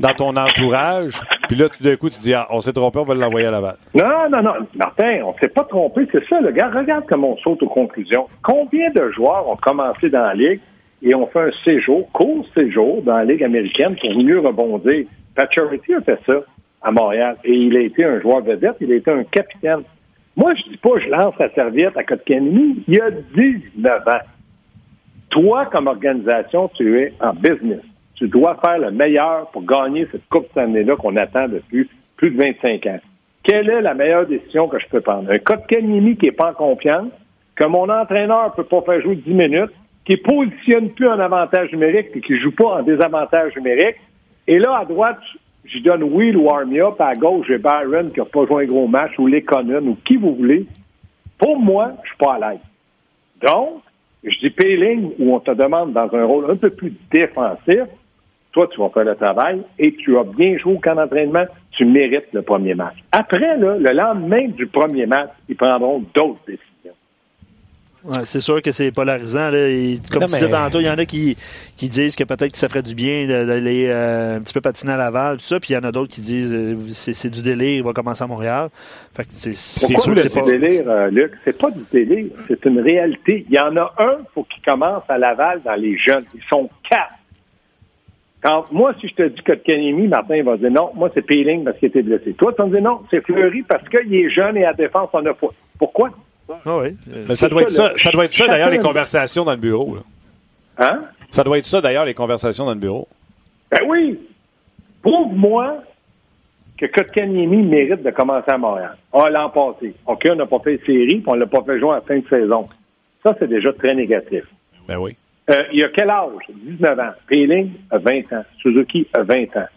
dans ton entourage, puis là, tout d'un coup, tu dis, ah, on s'est trompé, on va l'envoyer à la balle. Non, non, non. Martin, on s'est pas trompé, c'est ça, le gars. Regarde comment on saute aux conclusions. Combien de joueurs ont commencé dans la Ligue et ont fait un séjour, court séjour dans la Ligue américaine pour mieux rebondir? Charity a fait ça à Montréal et il a été un joueur vedette, il a été un capitaine. Moi, je dis pas je lance la serviette à Kotkaniemi, il y a 19 ans. Toi, comme organisation, tu es en business. Tu dois faire le meilleur pour gagner cette Coupe cette année-là qu'on attend depuis plus de 25 ans. Quelle est la meilleure décision que je peux prendre? Un Kotkaniemi qui n'est pas en confiance, que mon entraîneur ne peut pas faire jouer 10 minutes, qui ne positionne plus en avantage numérique et qui ne joue pas en désavantage numérique, et là, à droite, je donne Will ou Armia, puis à gauche, j'ai Byron qui n'a pas joué un gros match, ou Lekonen, ou qui vous voulez. Pour moi, je suis pas à l'aise. Donc, je dis Payling, où on te demande dans un rôle un peu plus défensif, toi, tu vas faire le travail et tu as bien joué au camp d'entraînement, tu mérites le premier match. Après, là, le lendemain du premier match, ils prendront d'autres décisions c'est sûr que c'est polarisant. Là. comme tu disais tantôt, il y en a qui, qui disent que peut-être que ça ferait du bien d'aller euh, un petit peu patiner à Laval, tout ça. Puis il y en a d'autres qui disent euh, c'est du délire, il va commencer à Montréal. Fait c'est sûr c'est du délire, euh, Luc? C'est pas du délire, c'est une réalité. Il y en a un faut qu'il commence à Laval dans les jeunes. Ils sont quatre. Quand, moi, si je te dis que Kenemi, Martin va dire non, moi c'est Peeling parce qu'il était blessé. Toi, tu vas me dire non, c'est Fleury parce qu'il est jeune et à défense, on a pas. Pourquoi? Ah oui. ça, doit être ça, ça doit être ça, d'ailleurs, les conversations dans le bureau. Hein? Ça doit être ça, d'ailleurs, les conversations dans le bureau. Ben oui. Prouve-moi que Kotkaniemi mérite de commencer à Montréal. Ah, l'an passé. OK, on n'a pas fait de série, puis on l'a pas fait jouer à la fin de saison. Ça, c'est déjà très négatif. Ben oui. Euh, il y a quel âge? 19 ans. Peeling a 20 ans. Suzuki a 20 ans.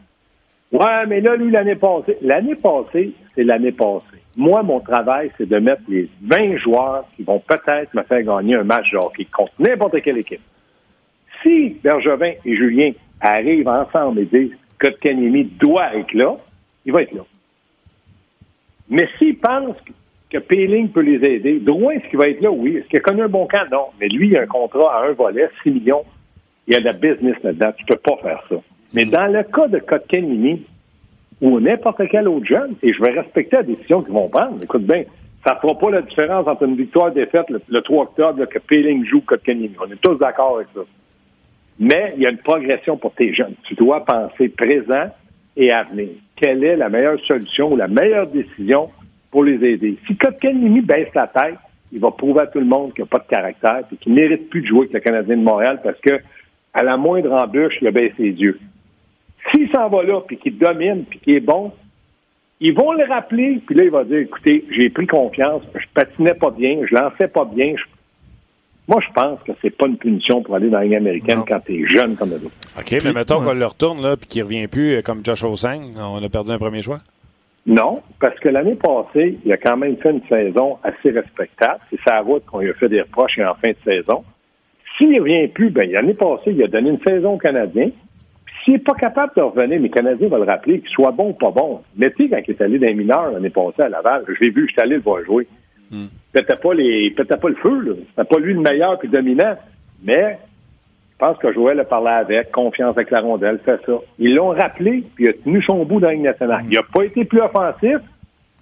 Ouais, mais là, lui, l'année passée, l'année passée, c'est l'année passée. Moi, mon travail, c'est de mettre les 20 joueurs qui vont peut-être me faire gagner un match de hockey contre n'importe quelle équipe. Si Bergevin et Julien arrivent ensemble et disent que Kanemi doit être là, il va être là. Mais s'ils pensent que Peeling peut les aider, Drouin, est-ce qu'il va être là? Oui. Est-ce qu'il a connu un bon camp? Non. Mais lui, il a un contrat à un volet, 6 millions. Il y a de la business là-dedans. Tu peux pas faire ça. Mais dans le cas de Kotkanini ou n'importe quel autre jeune, et je vais respecter la décision qu'ils vont prendre, écoute bien, ça ne fera pas la différence entre une victoire et défaite le, 3 octobre que Peeling joue Kotkanini. On est tous d'accord avec ça. Mais il y a une progression pour tes jeunes. Tu dois penser présent et à venir. Quelle est la meilleure solution ou la meilleure décision pour les aider? Si Kotkanini baisse la tête, il va prouver à tout le monde qu'il n'a pas de caractère et qu'il ne mérite plus de jouer avec le Canadien de Montréal parce que à la moindre embûche, il a baissé les yeux. S'il s'en va là, puis qu'il domine, puis qu'il est bon, ils vont le rappeler, puis là, il va dire, écoutez, j'ai pris confiance, je patinais pas bien, je lançais pas bien. Moi, je pense que c'est pas une punition pour aller dans la Ligue américaine quand tu es jeune comme eux. OK, mais mettons qu'on le retourne, là, puis qu'il revient plus euh, comme Josh Osang, on a perdu un premier choix? Non, parce que l'année passée, il a quand même fait une saison assez respectable. C'est sa route qu'on lui a fait des reproches en fin de saison. S'il ne revient plus, ben, l'année passée, il a donné une saison au Canadien. S'il n'est pas capable de revenir, les Canadiens vont le rappeler, qu'il soit bon ou pas bon. Mettez quand il est allé dans les mineurs l'année passée à Laval, je l'ai vu, je suis allé le voir jouer. Hmm. Peut-être pas, les, peut-être pas le feu, là. C'était pas lui le meilleur puis dominant. Mais je pense que Joël a parlé avec, confiance avec la rondelle, fait ça. Ils l'ont rappelé, puis il a tenu son bout dans la nationale. Il n'a pas été plus offensif,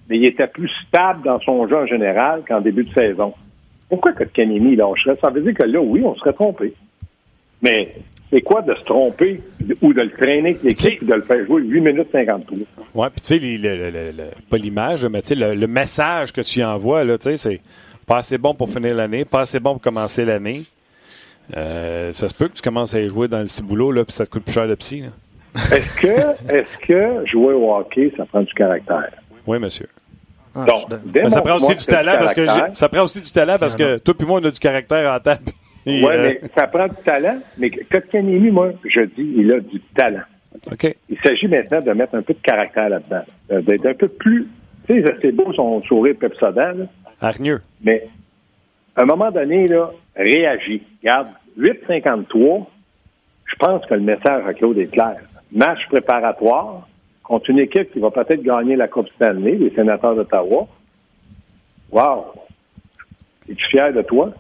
mais il était plus stable dans son jeu en général qu'en début de saison. Pourquoi que Kanemi lâcherait? Ça veut dire que là, oui, on serait trompé. Mais c'est quoi de se tromper ou de le traîner avec l'équipe et de le faire jouer 8 minutes 53? Oui, puis tu sais, pas l'image, mais tu sais, le, message que tu envoies, là, tu sais, c'est pas assez bon pour finir l'année, pas assez bon pour commencer l'année. Euh, ça se peut que tu commences à y jouer dans le ciboulot, là, puis ça te coûte plus cher de psy. Est-ce que, est-ce que jouer au hockey, ça prend du caractère? Oui, monsieur. Ah, Donc, ça prend aussi du talent parce que ça prend aussi du talent parce que toi et moi on a du caractère en table. Oui, euh, mais ça prend du talent. Mais Kotkaniemi, moi, je dis, il a du talent. OK. Il s'agit maintenant de mettre un peu de caractère là-dedans. Euh, d'être un peu plus. Tu sais, c'est beau son sourire pepsodent. Hargneux. Mais à un moment donné, là, réagis. Regarde, 8,53, je pense que le message à Claude est clair. Match préparatoire contre une équipe qui va peut-être gagner la Coupe Stanley, les sénateurs d'Ottawa. Wow! Es-tu fier de toi?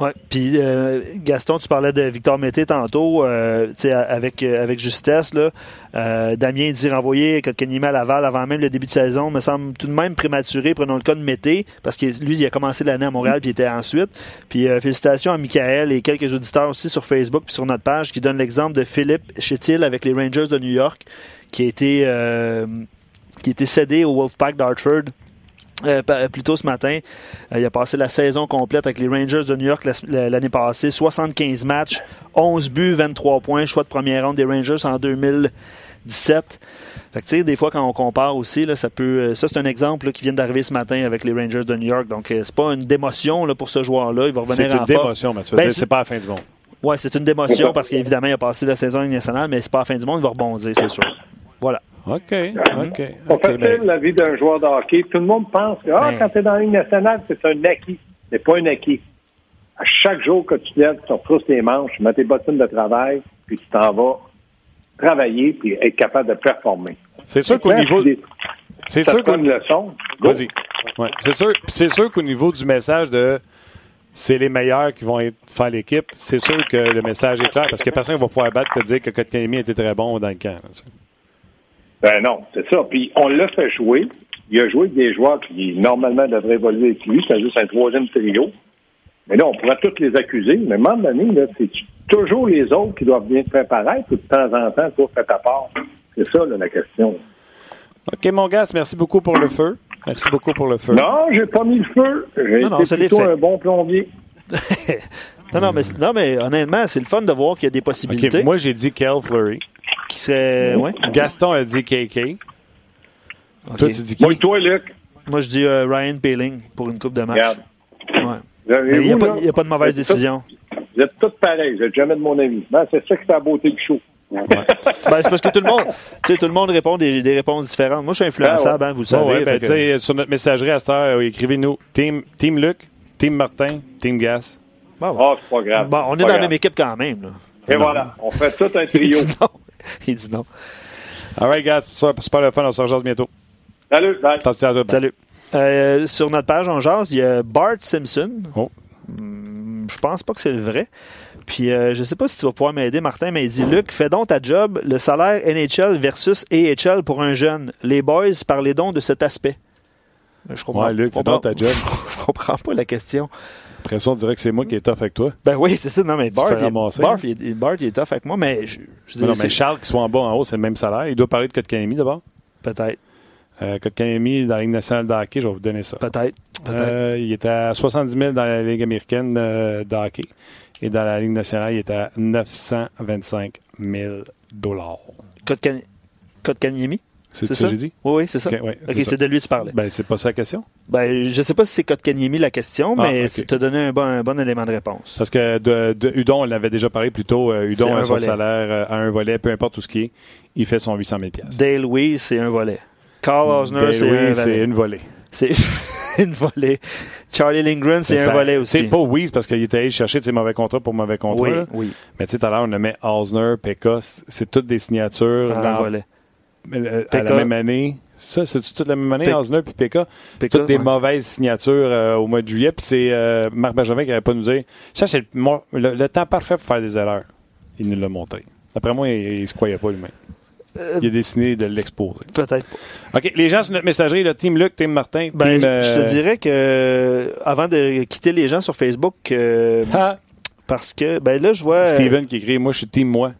Oui, puis euh, Gaston, tu parlais de Victor Mété tantôt, euh, avec, euh, avec justesse. Là. Euh, Damien dit renvoyer Kotkaniemi à Laval avant même le début de saison me semble tout de même prématuré. Prenons le cas de Mété, parce que lui, il a commencé l'année à Montréal, puis il était ensuite. Puis félicitations à Michael et quelques auditeurs aussi sur Facebook puis sur notre page qui donnent l'exemple de Philippe Chétil avec les Rangers de New York, qui a été, qui a été cédé au Wolfpack d'Hartford euh, plus tôt ce matin. Euh, il a passé la saison complète avec les Rangers de New York l'année passée. 75 matchs, 11 buts, 23 points, choix de première ronde des Rangers en 2017. Fait que, tu sais, des fois, quand on compare aussi, là, ça peut. Euh, ça, c'est un exemple qui vient d'arriver ce matin avec les Rangers de New York. Donc, c'est pas une démotion là, pour ce joueur-là. Il va revenir en C'est une démotion, Mathieu. Ben, c'est pas la fin du monde. Oui, c'est une démotion parce qu'évidemment, il a passé la saison nationale, mais c'est pas la fin du monde. Il va rebondir, c'est sûr. Voilà. OK, OK. On fait la vie d'un joueur de hockey. Tout le monde pense que ah, ben. quand tu es dans la Ligue nationale, c'est un acquis. C'est pas un acquis. À chaque jour que tu te lèves, tu retrousses tes manches, tu mets tes bottines de travail, puis tu t'en vas travailler puis être capable de performer. C'est sûr qu'au niveau. C'est sûr qu'une leçon. Vas-y. Ouais. C'est sûr, c'est sûr qu'au niveau du message de c'est les meilleurs qui vont être, faire l'équipe, c'est sûr que le message est clair parce que personne ne va pouvoir battre te dire que Kotkaniemi était très bon dans le camp. Ben non, c'est ça. Puis on l'a fait jouer. Il a joué avec des joueurs qui normalement devraient évoluer avec lui. C'est juste un troisième trio. Mais là, on pourrait tous les accuser. Mais à un moment donné, c'est toujours les autres qui doivent bien se préparer. Puis de temps en temps, toi, fais ta part? C'est ça, la question. OK, mon gars, merci beaucoup pour le feu. Merci beaucoup pour le feu. Non, j'ai pas mis le feu. J'ai été plutôt un bon plombier. non, non, mais, non, mais honnêtement, c'est le fun de voir qu'il y a des possibilités. moi, j'ai dit Kel Fleury qui serait. Ouais. Gaston a dit KK. Toi, tu dis qui? Moi, toi, Luc. Moi, je dis euh, Ryan Peeling pour une coupe de match. Ouais. Il n'y a, a, pas de mauvaise décision. vous êtes tous pareils. Vous n'êtes jamais de mon avis. Ben, c'est ça qui fait la beauté du show. ben, c'est parce que tout le monde, tout le monde répond des, des, réponses différentes. Moi, je suis influençable, ben, hein, vous le savez. Ouais, ben, que... Sur notre messagerie à cette heure, écrivez-nous Team, team Luc, Team Martin, Team Gas. Bon, oh, c'est pas grave. Bon, on est, est dans la même équipe quand même. Là. Et non. voilà, on fait tout un trio. Il dit non. All right, guys, c'est pas le fun, on se rejoint bientôt. Salut, bye. Attention à toi, Salut. Euh, sur notre page, on jase, il y a Bart Simpson. Oh. Hmm, je pense pas que c'est le vrai. Puis euh, je sais pas si tu vas pouvoir m'aider, Martin, mais il dit Luc, fais donc ta job, le salaire NHL versus AHL pour un jeune. Les boys, parlez donc de cet aspect. Je comprends, ouais, Luc, fais donc ta job. je comprends pas la question. L'impression, on dirait que c'est moi qui est tough avec toi. Ben oui, c'est ça. Non, mais Bart, il, Bart, il, Bart, il est tough avec moi, mais je, je dis, non, mais Charles, qui soit en bas, en haut, c'est le même salaire. Il doit parler de Kotkaniemi d'abord. Peut-être. Euh, Kotkaniemi dans la Ligue nationale de hockey, je vais vous donner ça. Peut-être. Peut euh, il était à 70 000 dans la Ligue américaine euh, de hockey. Et dans la Ligue nationale, il était à 925 000 dollars. Kotkaniemi? C'est ce que j'ai dit? Oui, oui, c'est ça. OK, ouais, okay c'est de lui que tu parlais. Ben, c'est pas ça la question? Ben, je sais pas si c'est Kotkaniemi la question, ah, mais okay. tu as donné un bon, un bon élément de réponse. Parce que de, de Udon, on l'avait déjà parlé plus tôt. Euh, Udon a son volet. salaire à un volet, peu importe tout ce qui est. Il fait son 800 000 Dale Louis, c'est un volet. Carl Osner, c'est un c'est une volée. C'est une volée. Charlie Lindgren, c'est un volet aussi. C'est pas Weiss parce qu'il était allé chercher ses mauvais contrats pour mauvais contrats. Oui, oui. Mais tu sais, tout à l'heure, on a mis Osner, Pekos. C'est toutes des signatures. Un volet. À la même année. Ça, c'est toute la même année, Osner puis Pekka. Toutes des ouais. mauvaises signatures euh, au mois de juillet. Puis c'est euh, Marc Benjamin qui n'avait pas nous dire ça, c'est le, le, le, temps parfait pour faire des erreurs. Il nous l'a montré. D'après moi, il ne se croyait pas lui-même. Euh, il a décidé de l'exposer. Peut-être pas. OK. Les gens sur notre messagerie, là, Team Luc, Team Martin, ben, team. Je te dirais que avant de quitter les gens sur Facebook, ah. parce que ben là, je vois. Steven qui écrit Moi, je suis Team Moi.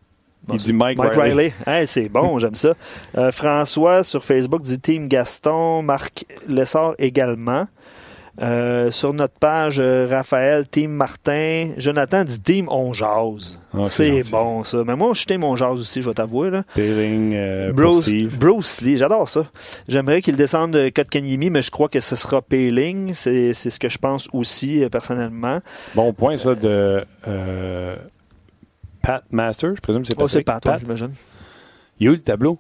Il dit Mike, Mike Riley. Riley. Hey, c'est bon, j'aime ça. Euh, François sur Facebook dit Team Gaston. Marc Lessard également. Euh, sur notre page, euh, Raphaël, Team Martin. Jonathan dit Team On Jase. Ah, c'est bon, ça. Mais moi, je suis Team On Jase aussi, je vais t'avouer. Peeling, euh, Bruce, Bruce Lee, j'adore ça. J'aimerais qu'il descende de Kotkaniemi, mais je crois que ce sera Peeling. C'est ce que je pense aussi, euh, personnellement. Bon point, ça, de Pat Master. Je présume que c'est oh, c'est Pat, Pat. j'imagine. Il y a eu le tableau?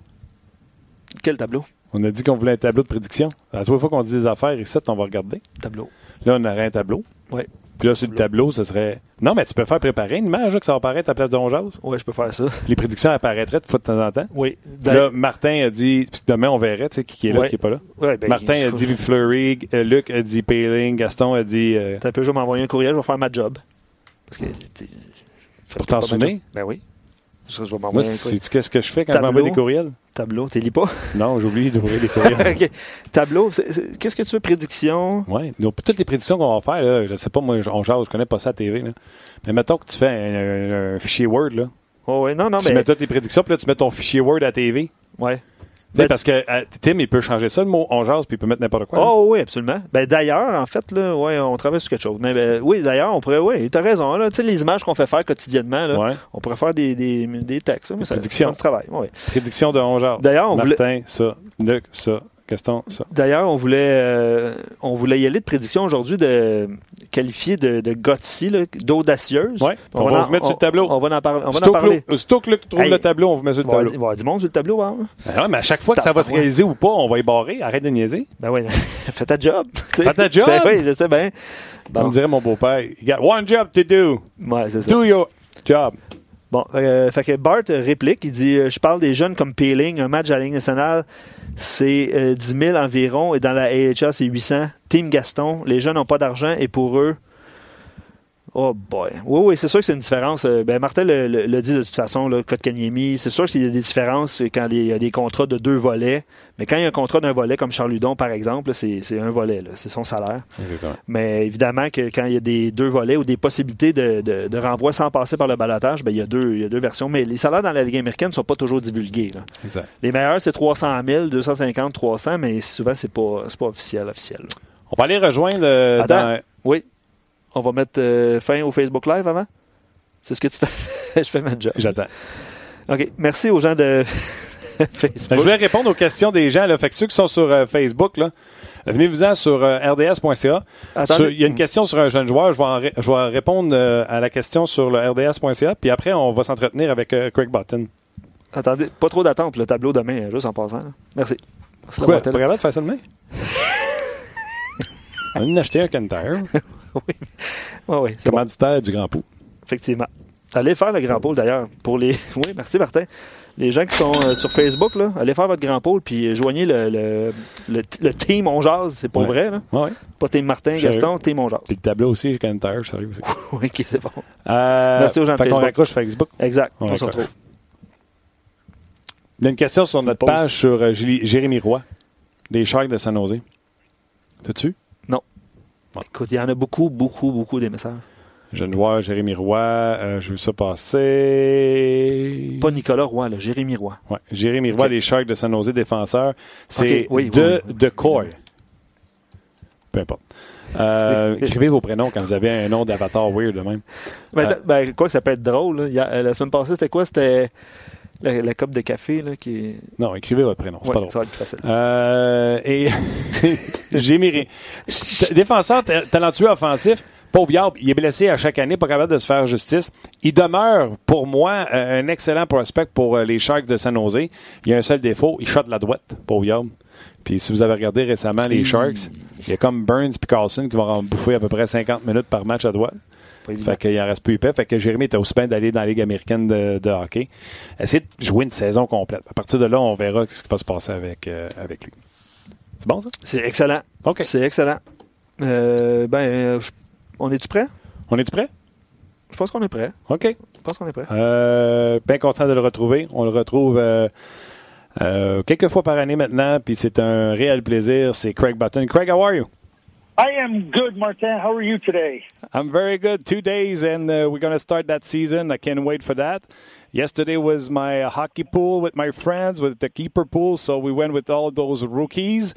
Quel tableau? On a dit qu'on voulait un tableau de prédiction. À trois fois qu'on dit des affaires, ici, on va regarder. Tableau. Là, on aurait un tableau. Oui. Puis là, sur le tableau, ce serait. Non, mais tu peux faire préparer une image là, que ça va apparaître à la place de Ronjaz. Oui, je peux faire ça. Les prédictions apparaîtraient de fois de temps en temps? Oui. Là, Martin a dit. Puis demain, on verrait, tu sais, qui est là, ouais. qui n'est pas là. Ouais, ben, Martin a dit Fleury, euh, Luc a dit Paling, Gaston a dit. Euh... T'as un peu, je vais m'envoyer un courriel, je vais faire ma job. Parce que. Pour t'en souvenir? Ben oui. Je, je vais Moi, c'est qu'est-ce que je fais quand je m'envoie des courriels? Tableau, tu lis pas? Non, j'oublie d'ouvrir les courriels. okay. Tableau, qu'est-ce que tu veux, prédiction? Oui, donc toutes les prédictions qu'on va faire, là, je sais pas, moi, on jase, je connais pas ça à TV, là. mais mettons que tu fais un, un, un fichier Word, là. Oh, oui, non, non, tu mais... mets toutes tes prédictions, puis là, tu mets ton fichier Word à TV. Oui. Ben, parce que euh, Tim, il peut changer ça, le mot on jase, puis il peut mettre n'importe quoi. Oh, oui, absolument. Ben, d'ailleurs, en fait, là, ouais, on travaille sur quelque chose. Mais ben, oui, d'ailleurs, on pourrait, oui, tu as raison. Là, tu sais, les images qu'on fait faire quotidiennement, là, ouais. on pourrait faire des, des, des textes. Là, mais ça, Prédiction. de travail. Ouais. Prédiction de on jase. D'ailleurs, on Martin, voulait... ça. Luc, ça. Gaston, ça. D'ailleurs, on voulait, euh, on voulait y aller de prédiction aujourd'hui de qualifier de, de gutsy, d'audacieuse. Ouais. On, on, va en, vous mettre on, sur le tableau. On va en, par, on va en parler. Aussitôt que Luc trouve Hey, le tableau, on vous met sur le Il va y tableau. avoir du monde sur le tableau. Hein? Ben ouais, mais à chaque fois que ça va se réaliser ou pas, on va y barrer. Arrête de niaiser. Ben oui, fais ta job. Fais ta job. oui, je sais bien. Bon. On dirait mon beau-père. You got one job to do. Ouais, c'est ça. Do your job. Bon, euh, fait que Bart réplique, il dit euh, Je parle des jeunes comme Peeling, un match à la Ligue nationale, c'est euh, 10 000 environ, et dans la AHL, c'est 800. Team Gaston, les jeunes n'ont pas d'argent, et pour eux, Oh boy. Oui, oui, c'est sûr que c'est une différence. Ben, Martin le, le, le, dit de toute façon, là, Kotkaniemi, c'est sûr qu'il y a des différences quand il y a des contrats de deux volets. Mais quand il y a un contrat d'un volet comme Charles Ludon, par exemple, c'est un volet, c'est son salaire. Exactement. Mais évidemment que quand il y a des deux volets ou des possibilités de, de, de renvoi sans passer par le balotage, ben, il, y a deux, il y a deux versions. Mais les salaires dans la Ligue américaine ne sont pas toujours divulgués. Là. Exact. Les meilleurs, c'est 300 000, 250, 300, mais souvent, c'est pas, pas officiel, officiel. Là. On va aller rejoindre le, Attends, dans... Oui. On va mettre euh, fin au Facebook Live avant? C'est ce que tu Je fais ma job. J'attends. OK. Merci aux gens de Facebook. Ben, je voulais répondre aux questions des gens. Là. Fait que ceux qui sont sur euh, Facebook, là, Venez-vous-en sur euh, rds.ca. Il y a une question sur un jeune joueur. Je vais, je vais répondre à la question sur le rds.ca. Puis après, on va s'entretenir avec Craig Button. Attendez, pas trop d'attente pour le tableau demain, juste en passant. Merci. Pourquoi? Pas capable de faire ça demain? on vient d'acheter un Canter. oui. Ouais, oui, Commanditaire du Grand Pot. Effectivement. Allez faire le Grand Pôle d'ailleurs. Pour les. Oui, merci Martin. Les gens qui sont euh, sur Facebook, là, allez faire votre Grand Pôle puis joignez le, le, le, Team On Jazz. C'est pas vrai, là? Ouais. Pas Team Martin, Gaston, Team On Jazz. Puis le tableau aussi, quand arrive aussi. oui, ok, c'est bon. Euh, merci aux gens de Facebook. On raccroche Facebook. Exact. On, se retrouve. Il y a une question sur notre page sur euh, Jérémy Roy, des Sharks de San Jose. T'as-tu? Écoute, il y en a beaucoup, beaucoup, beaucoup des messages. Jeune joueur, Jérémy Roy, euh, je veux ça passer. Pas Nicolas Roy, là, Jérémy Roy. Ouais, Jérémy Roy, des Sharks de San Jose, défenseur. C'est de, de Coy. Peu importe. Euh, écrivez vos prénoms quand vous avez un nom d'avatar weird de même. Ben, euh, ben, quoi que ça peut être drôle. la semaine passée, c'était quoi? C'était la, la, coupe de café là, qui Non, écrivez votre prénom, c'est pas drôle. Ça va être facile. Euh, et Jérémy, défenseur talentueux offensif, Pauvre il est blessé à chaque année, pas capable de se faire justice. Il demeure, pour moi, euh, un excellent prospect pour euh, les Sharks de San Jose. Il y a un seul défaut, il shot la droite, Pauvre Puis si vous avez regardé récemment les Sharks, il y a comme Burns et Carlson qui vont en bouffer à peu près 50 minutes par match à droite. Fait qu'il en reste plus épais. Fait que Jérémy était aussi bien d'aller dans la Ligue américaine de, hockey. Essayez de jouer une saison complète. À partir de là, on verra ce qui va se passer avec, euh, avec lui. C'est bon, ça? C'est excellent. OK. C'est excellent. ben, je on est-tu prêt? On est-tu prêt? Je pense qu'on est prêt. OK. Je pense qu'on est prêt. Euh, bien content de le retrouver. On le retrouve euh, euh, quelques fois par année maintenant, puis c'est un réel plaisir. C'est Craig Button. Craig, how are you? I am good, Martin. How are you today? I'm very good. Two days, and uh, we're going to start that season. I can't wait for that. Yesterday was my hockey pool with my friends, with the keeper pool. So we went with all those rookies.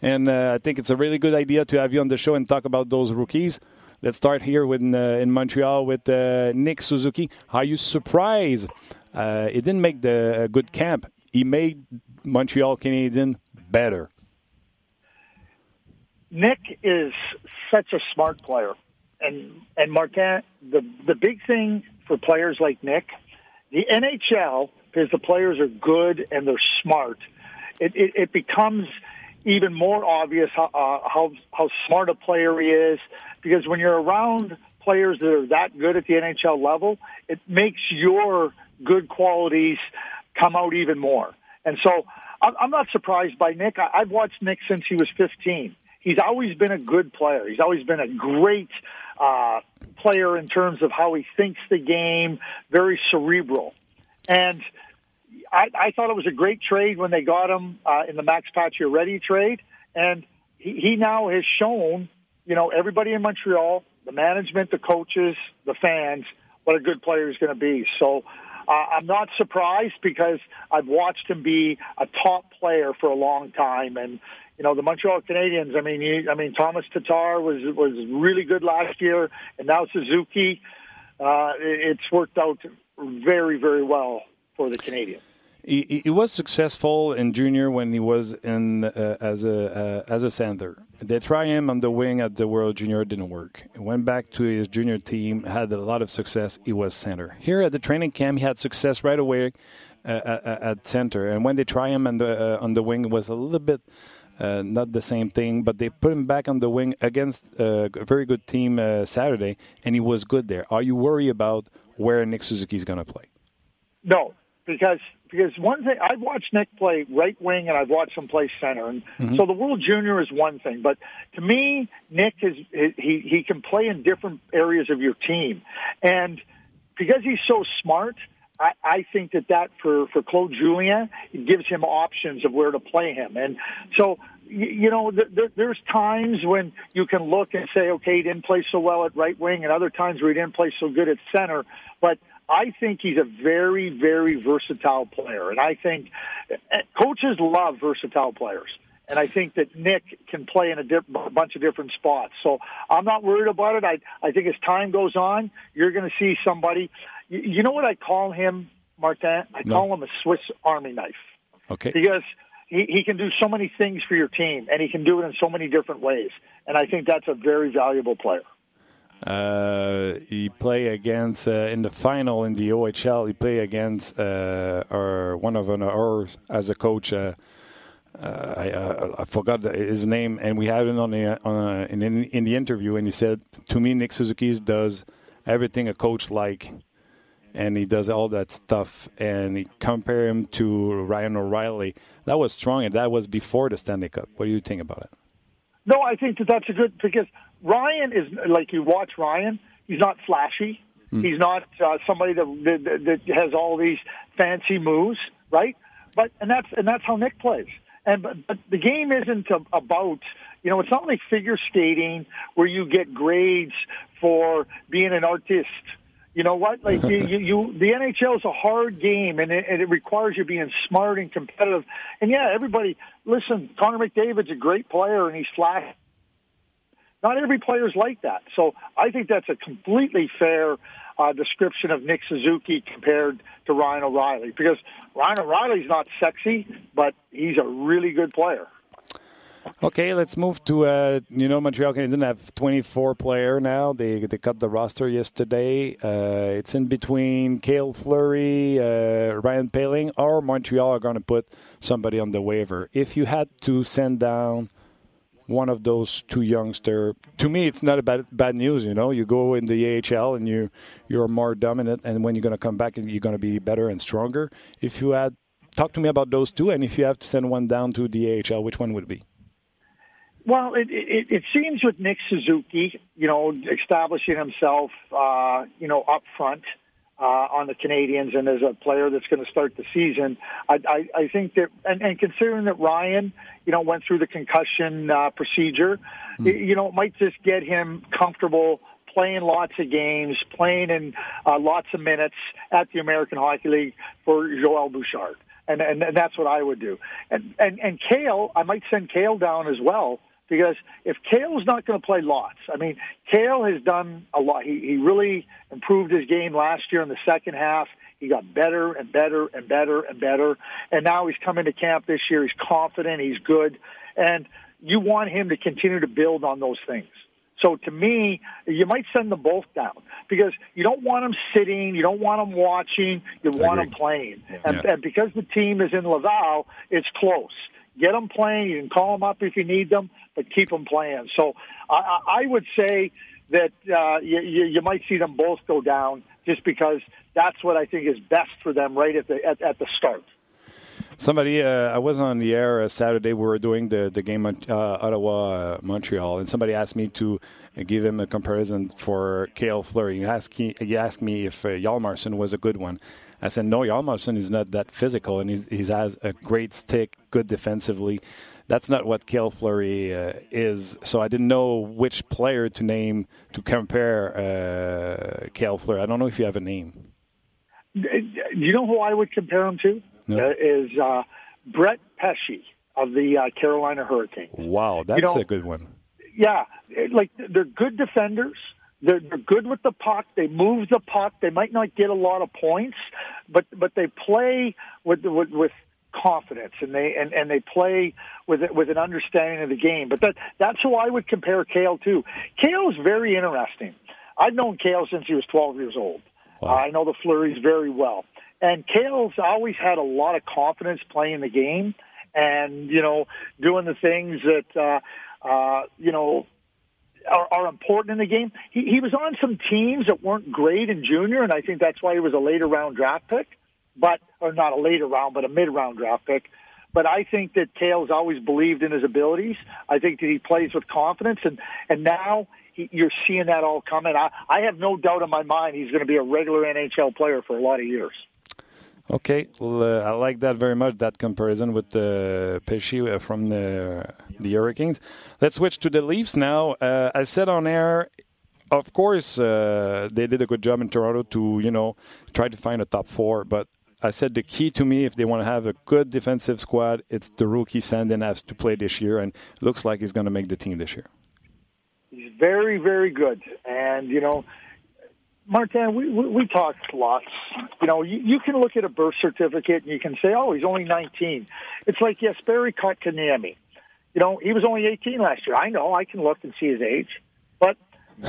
And uh, I think it's a really good idea to have you on the show and talk about those rookies. Let's start here with, uh, in Montreal with uh, Nick Suzuki. Are you surprised? Uh, he didn't make the good camp. He made Montreal Canadian better. Nick is such a smart player, and and Martin. The the big thing for players like Nick, the NHL, because the players are good and they're smart. It, it, it becomes even more obvious how, uh, how how smart a player he is because when you're around players that are that good at the NHL level, it makes your good qualities come out even more. And so I'm not surprised by Nick. I've watched Nick since he was 15. He's always been a good player. He's always been a great uh, player in terms of how he thinks the game, very cerebral. And I, I thought it was a great trade when they got him uh, in the Max Pacioretty trade, and he, he now has shown, you know, everybody in Montreal, the management, the coaches, the fans, what a good player he's going to be. So uh, I'm not surprised because I've watched him be a top player for a long time, and you know the Montreal Canadiens. I mean, I mean Thomas Tatar was was really good last year, and now Suzuki. Uh, it's worked out very very well for the Canadiens. He, he, was successful in junior when he was in uh, as a uh, as a center. They tried him on the wing at the World Junior, it didn't work. Went back to his junior team, had a lot of success. He was center. Here at the training camp, he had success right away uh, at, at, center. And when they try him on the uh, on the wing, it was a little bit. Uh, not the same thing, but they put him back on the wing against uh, a very good team Saturday, and he was good there. Are you worried about where Nick Suzuki is going to play? No, because because one thing I've watched Nick play right wing and I've watched him play center, and mm-hmm. so the World Junior is one thing, but to me, Nick is he he can play in different areas of your team, and because he's so smart. I, I think that that for for Claude Julien it gives him options of where to play him, and so you, you know th- there's times when you can look and say, okay, he didn't play so well at right wing, and other times where he didn't play so good at center. But I think he's a very, very versatile player. And I think eh, coaches love versatile players. And I think that Nick can play in a di- bunch of different spots. So I'm not worried about it. I, I think as time goes on, you're going to see somebody. You, you know what I call him, Martin? I no. call him a Swiss Army knife. Okay. Because he, he can do so many things for your team, and he can do it in so many different ways. And I think that's a very valuable player. Uh, he play against uh, in the final in the OHL. He play against uh, our one of ours as a coach. Uh, uh, I, uh, I, forgot his name, and we had it on the on a, in, in the interview, and he said to me, Nick Suzuki does everything a coach like, and he does all that stuff, and he compare him to Ryan O'Reilly. That was strong, and that was before the Stanley Cup. What do you think about it? No, I think that that's a good because Ryan is like you watch Ryan. He's not flashy. Mm. He's not uh, somebody that, that that has all these fancy moves, right? But and that's and that's how Nick plays. And but, but the game isn't about you know it's not like figure skating where you get grades for being an artist. You know what? Like you, you, you, the NHL is a hard game, and it, and it requires you being smart and competitive. And yeah, everybody, listen. Connor McDavid's a great player, and he's flashy not every player's like that. So I think that's a completely fair uh, description of Nick Suzuki compared to Ryan O'Reilly because Ryan O'Reilly's not sexy, but he's a really good player. Okay, let's move to uh, you know Montreal Canadiens have 24 player now. They they cut the roster yesterday. Uh, it's in between Cale Fleury, uh, Ryan Poehling, or Montreal are going to put somebody on the waiver. If you had to send down one of those two youngster. To me, it's not a bad bad news. You know, you go in the AHL and you you're more dominant, and when you're going to come back, and you're going to be better and stronger. If you had talk to me about those two, and if you have to send one down to the AHL, which one would be? Well, it, it, it seems with Nick Suzuki, you know, establishing himself, uh, you know, up front uh, on the Canadians and as a player that's going to start the season, I, I, I think that, and, and considering that Ryan, you know, went through the concussion uh, procedure, mm. it, you know, it might just get him comfortable playing lots of games, playing in uh, lots of minutes at the American Hockey League for Joel Bouchard. And, and, and that's what I would do. And, and, and Cale, I might send Cale down as well because if Cale's not going to play lots, I mean, Kale has done a lot. He, he really improved his game last year in the second half. He got better and better and better and better. And now he's coming to camp this year. He's confident. He's good. And you want him to continue to build on those things. So to me, you might send them both down because you don't want them sitting, you don't want them watching, you want them playing. And, yeah. and because the team is in Laval, it's close. Get them playing. You can call them up if you need them, but keep them playing. So I, I would say that uh, you, you might see them both go down just because that's what I think is best for them right at the at, at the start. Somebody, uh, I was on the air uh, Saturday. We were doing the the game uh, Ottawa uh, Montreal, and somebody asked me to give him a comparison for Kale Fleury. He asked, he, he asked me if uh, Hjalmarsson was a good one. I said no, Hjalmarsson is not that physical, and he's, he has a great stick, good defensively that's not what Cale Fleury uh, is. So I didn't know which player to name to compare uh, Fleury. I don't know if you have a name. Do you know who I would compare him to? No. Uh, is uh, Brett Pesce of the uh, Carolina Hurricanes. Wow, that's you know, a good one. Yeah, like they're good defenders. They're, they're good with the puck. They move the puck. They might not get a lot of points, but but they play with with, with confidence and they and, and they play with it, with an understanding of the game. But that that's who I would compare Cale to. Cale is very interesting. I've known Cale since he was 12 years old. Wow. Uh, I know the Fleurys very well. And Cale's always had a lot of confidence playing the game and, you know, doing the things that, uh, uh, you know, are, are important in the game. He, he was on some teams that weren't great in junior, and I think that's why he was a later round draft pick but or not a later round, but a mid round draft pick. But I think that Cale's always believed in his abilities. I think that he plays with confidence, and and now he, you're seeing that all coming. I, I have no doubt in my mind he's going to be a regular NHL player for a lot of years. Okay, well, uh, I like that very much. That comparison with the uh, Pesce uh, from the the Hurricanes. Let's switch to the Leafs now. Uh, I said on air of course, uh, they did a good job in Toronto to you know try to find a top four. But I said the key to me, if they want to have a good defensive squad, it's the rookie Sandin has to play this year, and looks like he's going to make the team this year. He's very, very good, and you know, Martin, we, we, we talk lots. You know, you, you can look at a birth certificate and you can say, oh, he's only 19. It's like, yes, Barry Kotkaniemi. You know, he was only 18 last year. I know, I can look and see his age.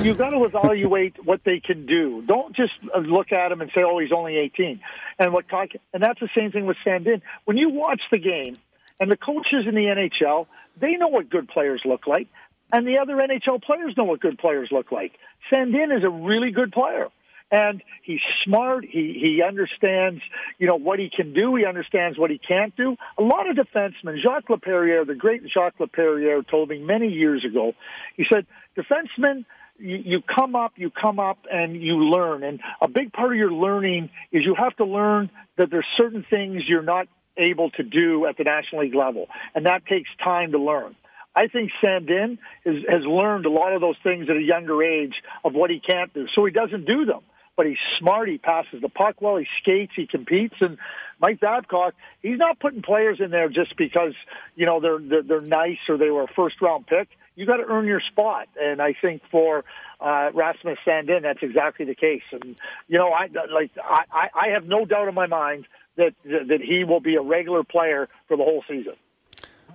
You've got to evaluate what they can do. Don't just uh, look at him and say, oh, he's only 18. And what and that's the same thing with Sandin. When you watch the game, and the coaches in the NHL, they know what good players look like, and the other NHL players know what good players look like. Sandin is a really good player. And he's smart. He he understands, you know, what he can do. He understands what he can't do. A lot of defensemen, Jacques Laperriere, the great Jacques Laperriere, told me many years ago. He said, defensemen, you, come up, you come up, and you learn. And a big part of your learning is you have to learn that there's certain things you're not able to do at the National League level, and that takes time to learn. I think Sandin has, has learned a lot of those things at a younger age of what he can't do, so he doesn't do them. But he's smart. He passes the puck well. He skates. He competes. And Mike Babcock, he's not putting players in there just because you know they're they're, they're nice or they were a first round pick. You got to earn your spot. And I think for uh, Rasmus Sandin, that's exactly the case. And you know, I like I I have no doubt in my mind that that he will be a regular player for the whole season.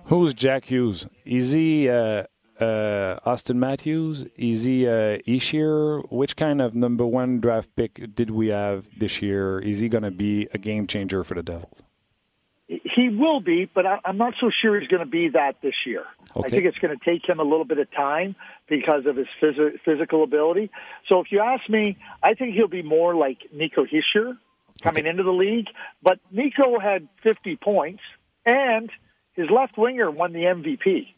Who's Jack Hughes? Is he uh, uh, Auston Matthews? Is he uh, Hischier? Which kind of number one draft pick did we have this year? Is he going to be a game changer for the Devils? He will be, but I, am not so sure he's going to be that this year. Okay. I think it's going to take him a little bit of time because of his phys- physical ability. So if you ask me, I think he'll be more like Nico Hischier coming okay. into the league. But Nico had 50 points, and his left winger won the MVP.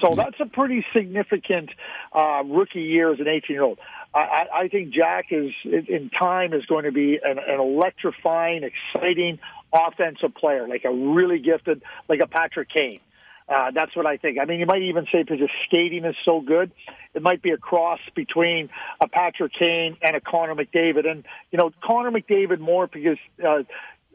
So that's a pretty significant uh, rookie year as an 18 year old. I, I think Jack is in time is going to be an, an electrifying, exciting offensive player, like a really gifted, like a Patrick Kane. Uh, that's what I think. I mean, you might even say because his skating is so good, it might be a cross between a Patrick Kane and a Connor McDavid. And you know, Connor McDavid more because uh,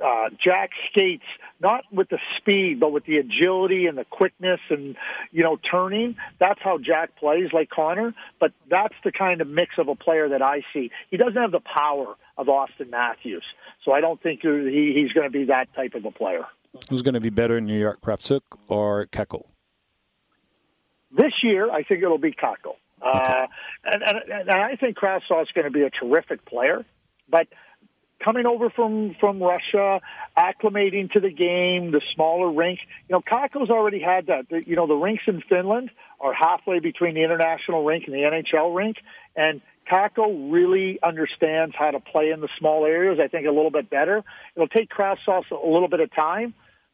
uh, Jack skates not with the speed, but with the agility and the quickness and you know turning. That's how Jack plays, like Connor. But that's the kind of mix of a player that I see. He doesn't have the power of Austin Matthews, so I don't think he, he's going to be that type of a player. Who's going to be better in New York, Kravtsuk or Kakko? This year, I think it'll be. Uh, okay. Uh, and, and, and I think Kravtsov is going to be a terrific player, but coming over from from Russia, acclimating to the game, the smaller rink. You know, Kakko's already had that. The, you know, the rinks in Finland are halfway between the international rink and the NHL rink, and Kakko really understands how to play in the small areas. I think a little bit better. It'll take Kravtsov a little bit of time,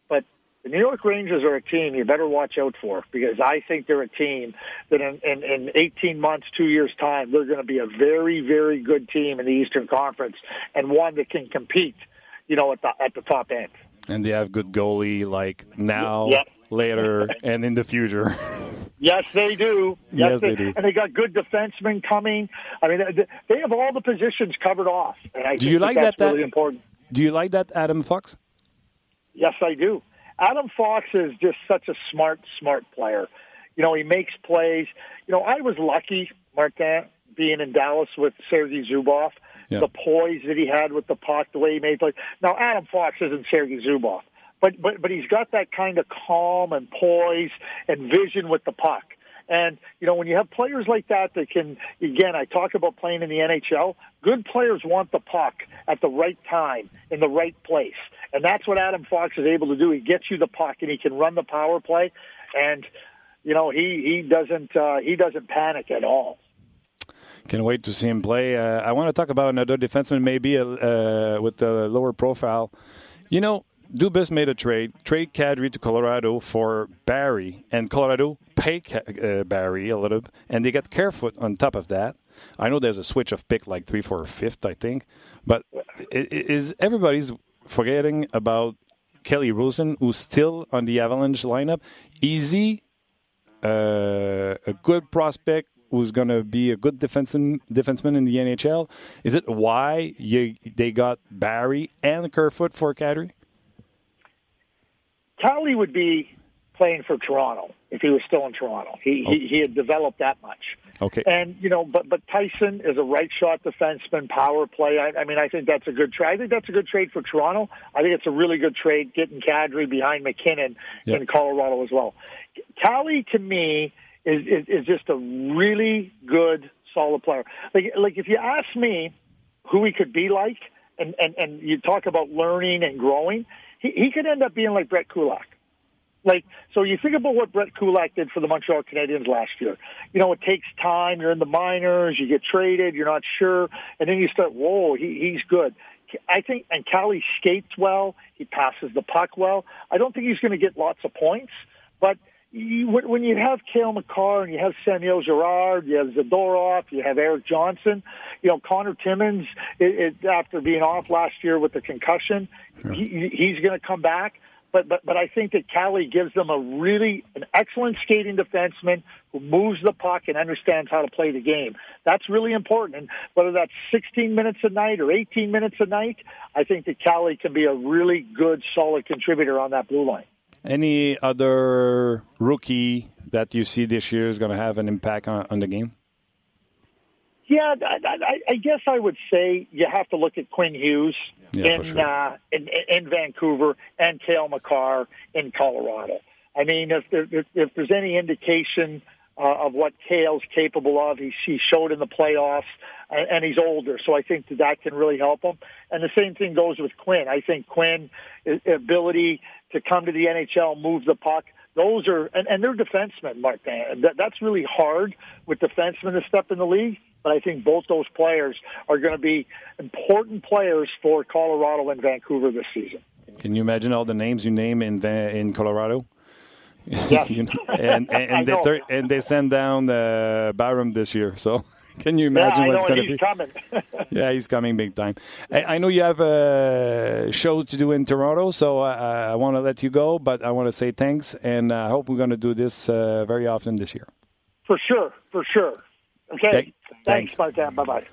but the New York Rangers are a team you better watch out for because I think they're a team that in, in, in 18 months, two years' time, they're going to be a very, very good team in the Eastern Conference and one that can compete, you know, at the at the top end. And they have good goalie like now, yep. later, and in the future. Yes, they do. Yes, yes they, they, do. And they got good defensemen coming. I mean, they have all the positions covered off. And I do you like that, that's really important. Do you like that, Adam Fox? Yes, I do. Adam Fox is just such a smart, smart player. You know, he makes plays. You know, I was lucky, Martin, uh, being in Dallas with Sergei Zubov. Yeah. The poise that he had with the puck, the way he made plays. Now, Adam Fox isn't Sergei Zubov, but but but he's got that kind of calm and poise and vision with the puck. And, you know, when you have players like that that can, again, I talk about playing in the NHL, good players want the puck at the right time, in the right place. And that's what Adam Fox is able to do. He gets you the puck and he can run the power play. And, you know, he, he doesn't, uh, he doesn't panic at all. Can wait to see him play. Uh, I want to talk about another defenseman, maybe uh, with a lower profile. You know, Dubas made a trade, trade Kadri to Colorado for Barry, and Colorado pay uh, Barrie a little, and they get Carefoot on top of that. I know there's a switch of pick like three, four, fifth, I think, but is everybody's forgetting about Kelly Rosen, who's still on the Avalanche lineup? Easy, uh, a good prospect who's going to be a good defenseman, defenseman in the NHL. Is it why you, they got Barry and Kerfoot for Kadri? Calle would be playing for Toronto if he was still in Toronto. He, oh. he, he had developed that much. Okay. And, you know, but, but Tyson is a right shot defenseman, power play. I, I mean, I think that's a good trade. I think that's a good trade for Toronto. I think it's a really good trade getting Kadri behind McKinnon yep. in Colorado as well. Calle, to me, is, is, is just a really good, solid player. Like, like if you ask me who he could be like, and, and, and you talk about learning and growing, he, he could end up being like Brett Kulak. Like, so you think about what Brett Kulak did for the Montreal Canadiens last year. You know, it takes time. You're in the minors. You get traded. You're not sure. And then you start, whoa, he, he's good. I think, and Calle skates well. He passes the puck well. I don't think he's going to get lots of points, but you, when you have Cale Makar and you have Samuel Girard, you have Zadorov, you have Erik Johnson, you know Connor Timmins, it, it, after being off last year with the concussion, yeah. he, he's going to come back but but but I think that Calle gives them a really an excellent skating defenseman who moves the puck and understands how to play the game. That's really important. And whether that's 16 minutes a night or 18 minutes a night, I think that Calle can be a really good, solid contributor on that blue line. Any other rookie that you see this year is going to have an impact on, on the game? Yeah, I, I, I guess I would say you have to look at Quinn Hughes yeah, in, sure. uh, in in Vancouver and Cale Makar in Colorado. I mean, if there, if, if there's any indication uh, of what Cale's capable of, he, he showed in the playoffs, and, and he's older, so I think that that can really help him. And the same thing goes with Quinn. I think Quinn ability to come to the NHL, move the puck. Those are and, and they're defensemen, Mark. That, that's really hard with defensemen to step in the league but I think both those players are going to be important players for Colorado and Vancouver this season. Can you imagine all the names you name in in Colorado? Yeah, you know, and and, and they and they send down uh, Byram this year. So can you imagine yeah, what's going to be? Coming. yeah, he's coming big time. I, I, know you have a show to do in Toronto, so I, I want to let you go, but I want to say thanks, and I hope we're going to do this uh, very often this year. For sure, for sure. Okay. Thanks, Martin. Bye-bye.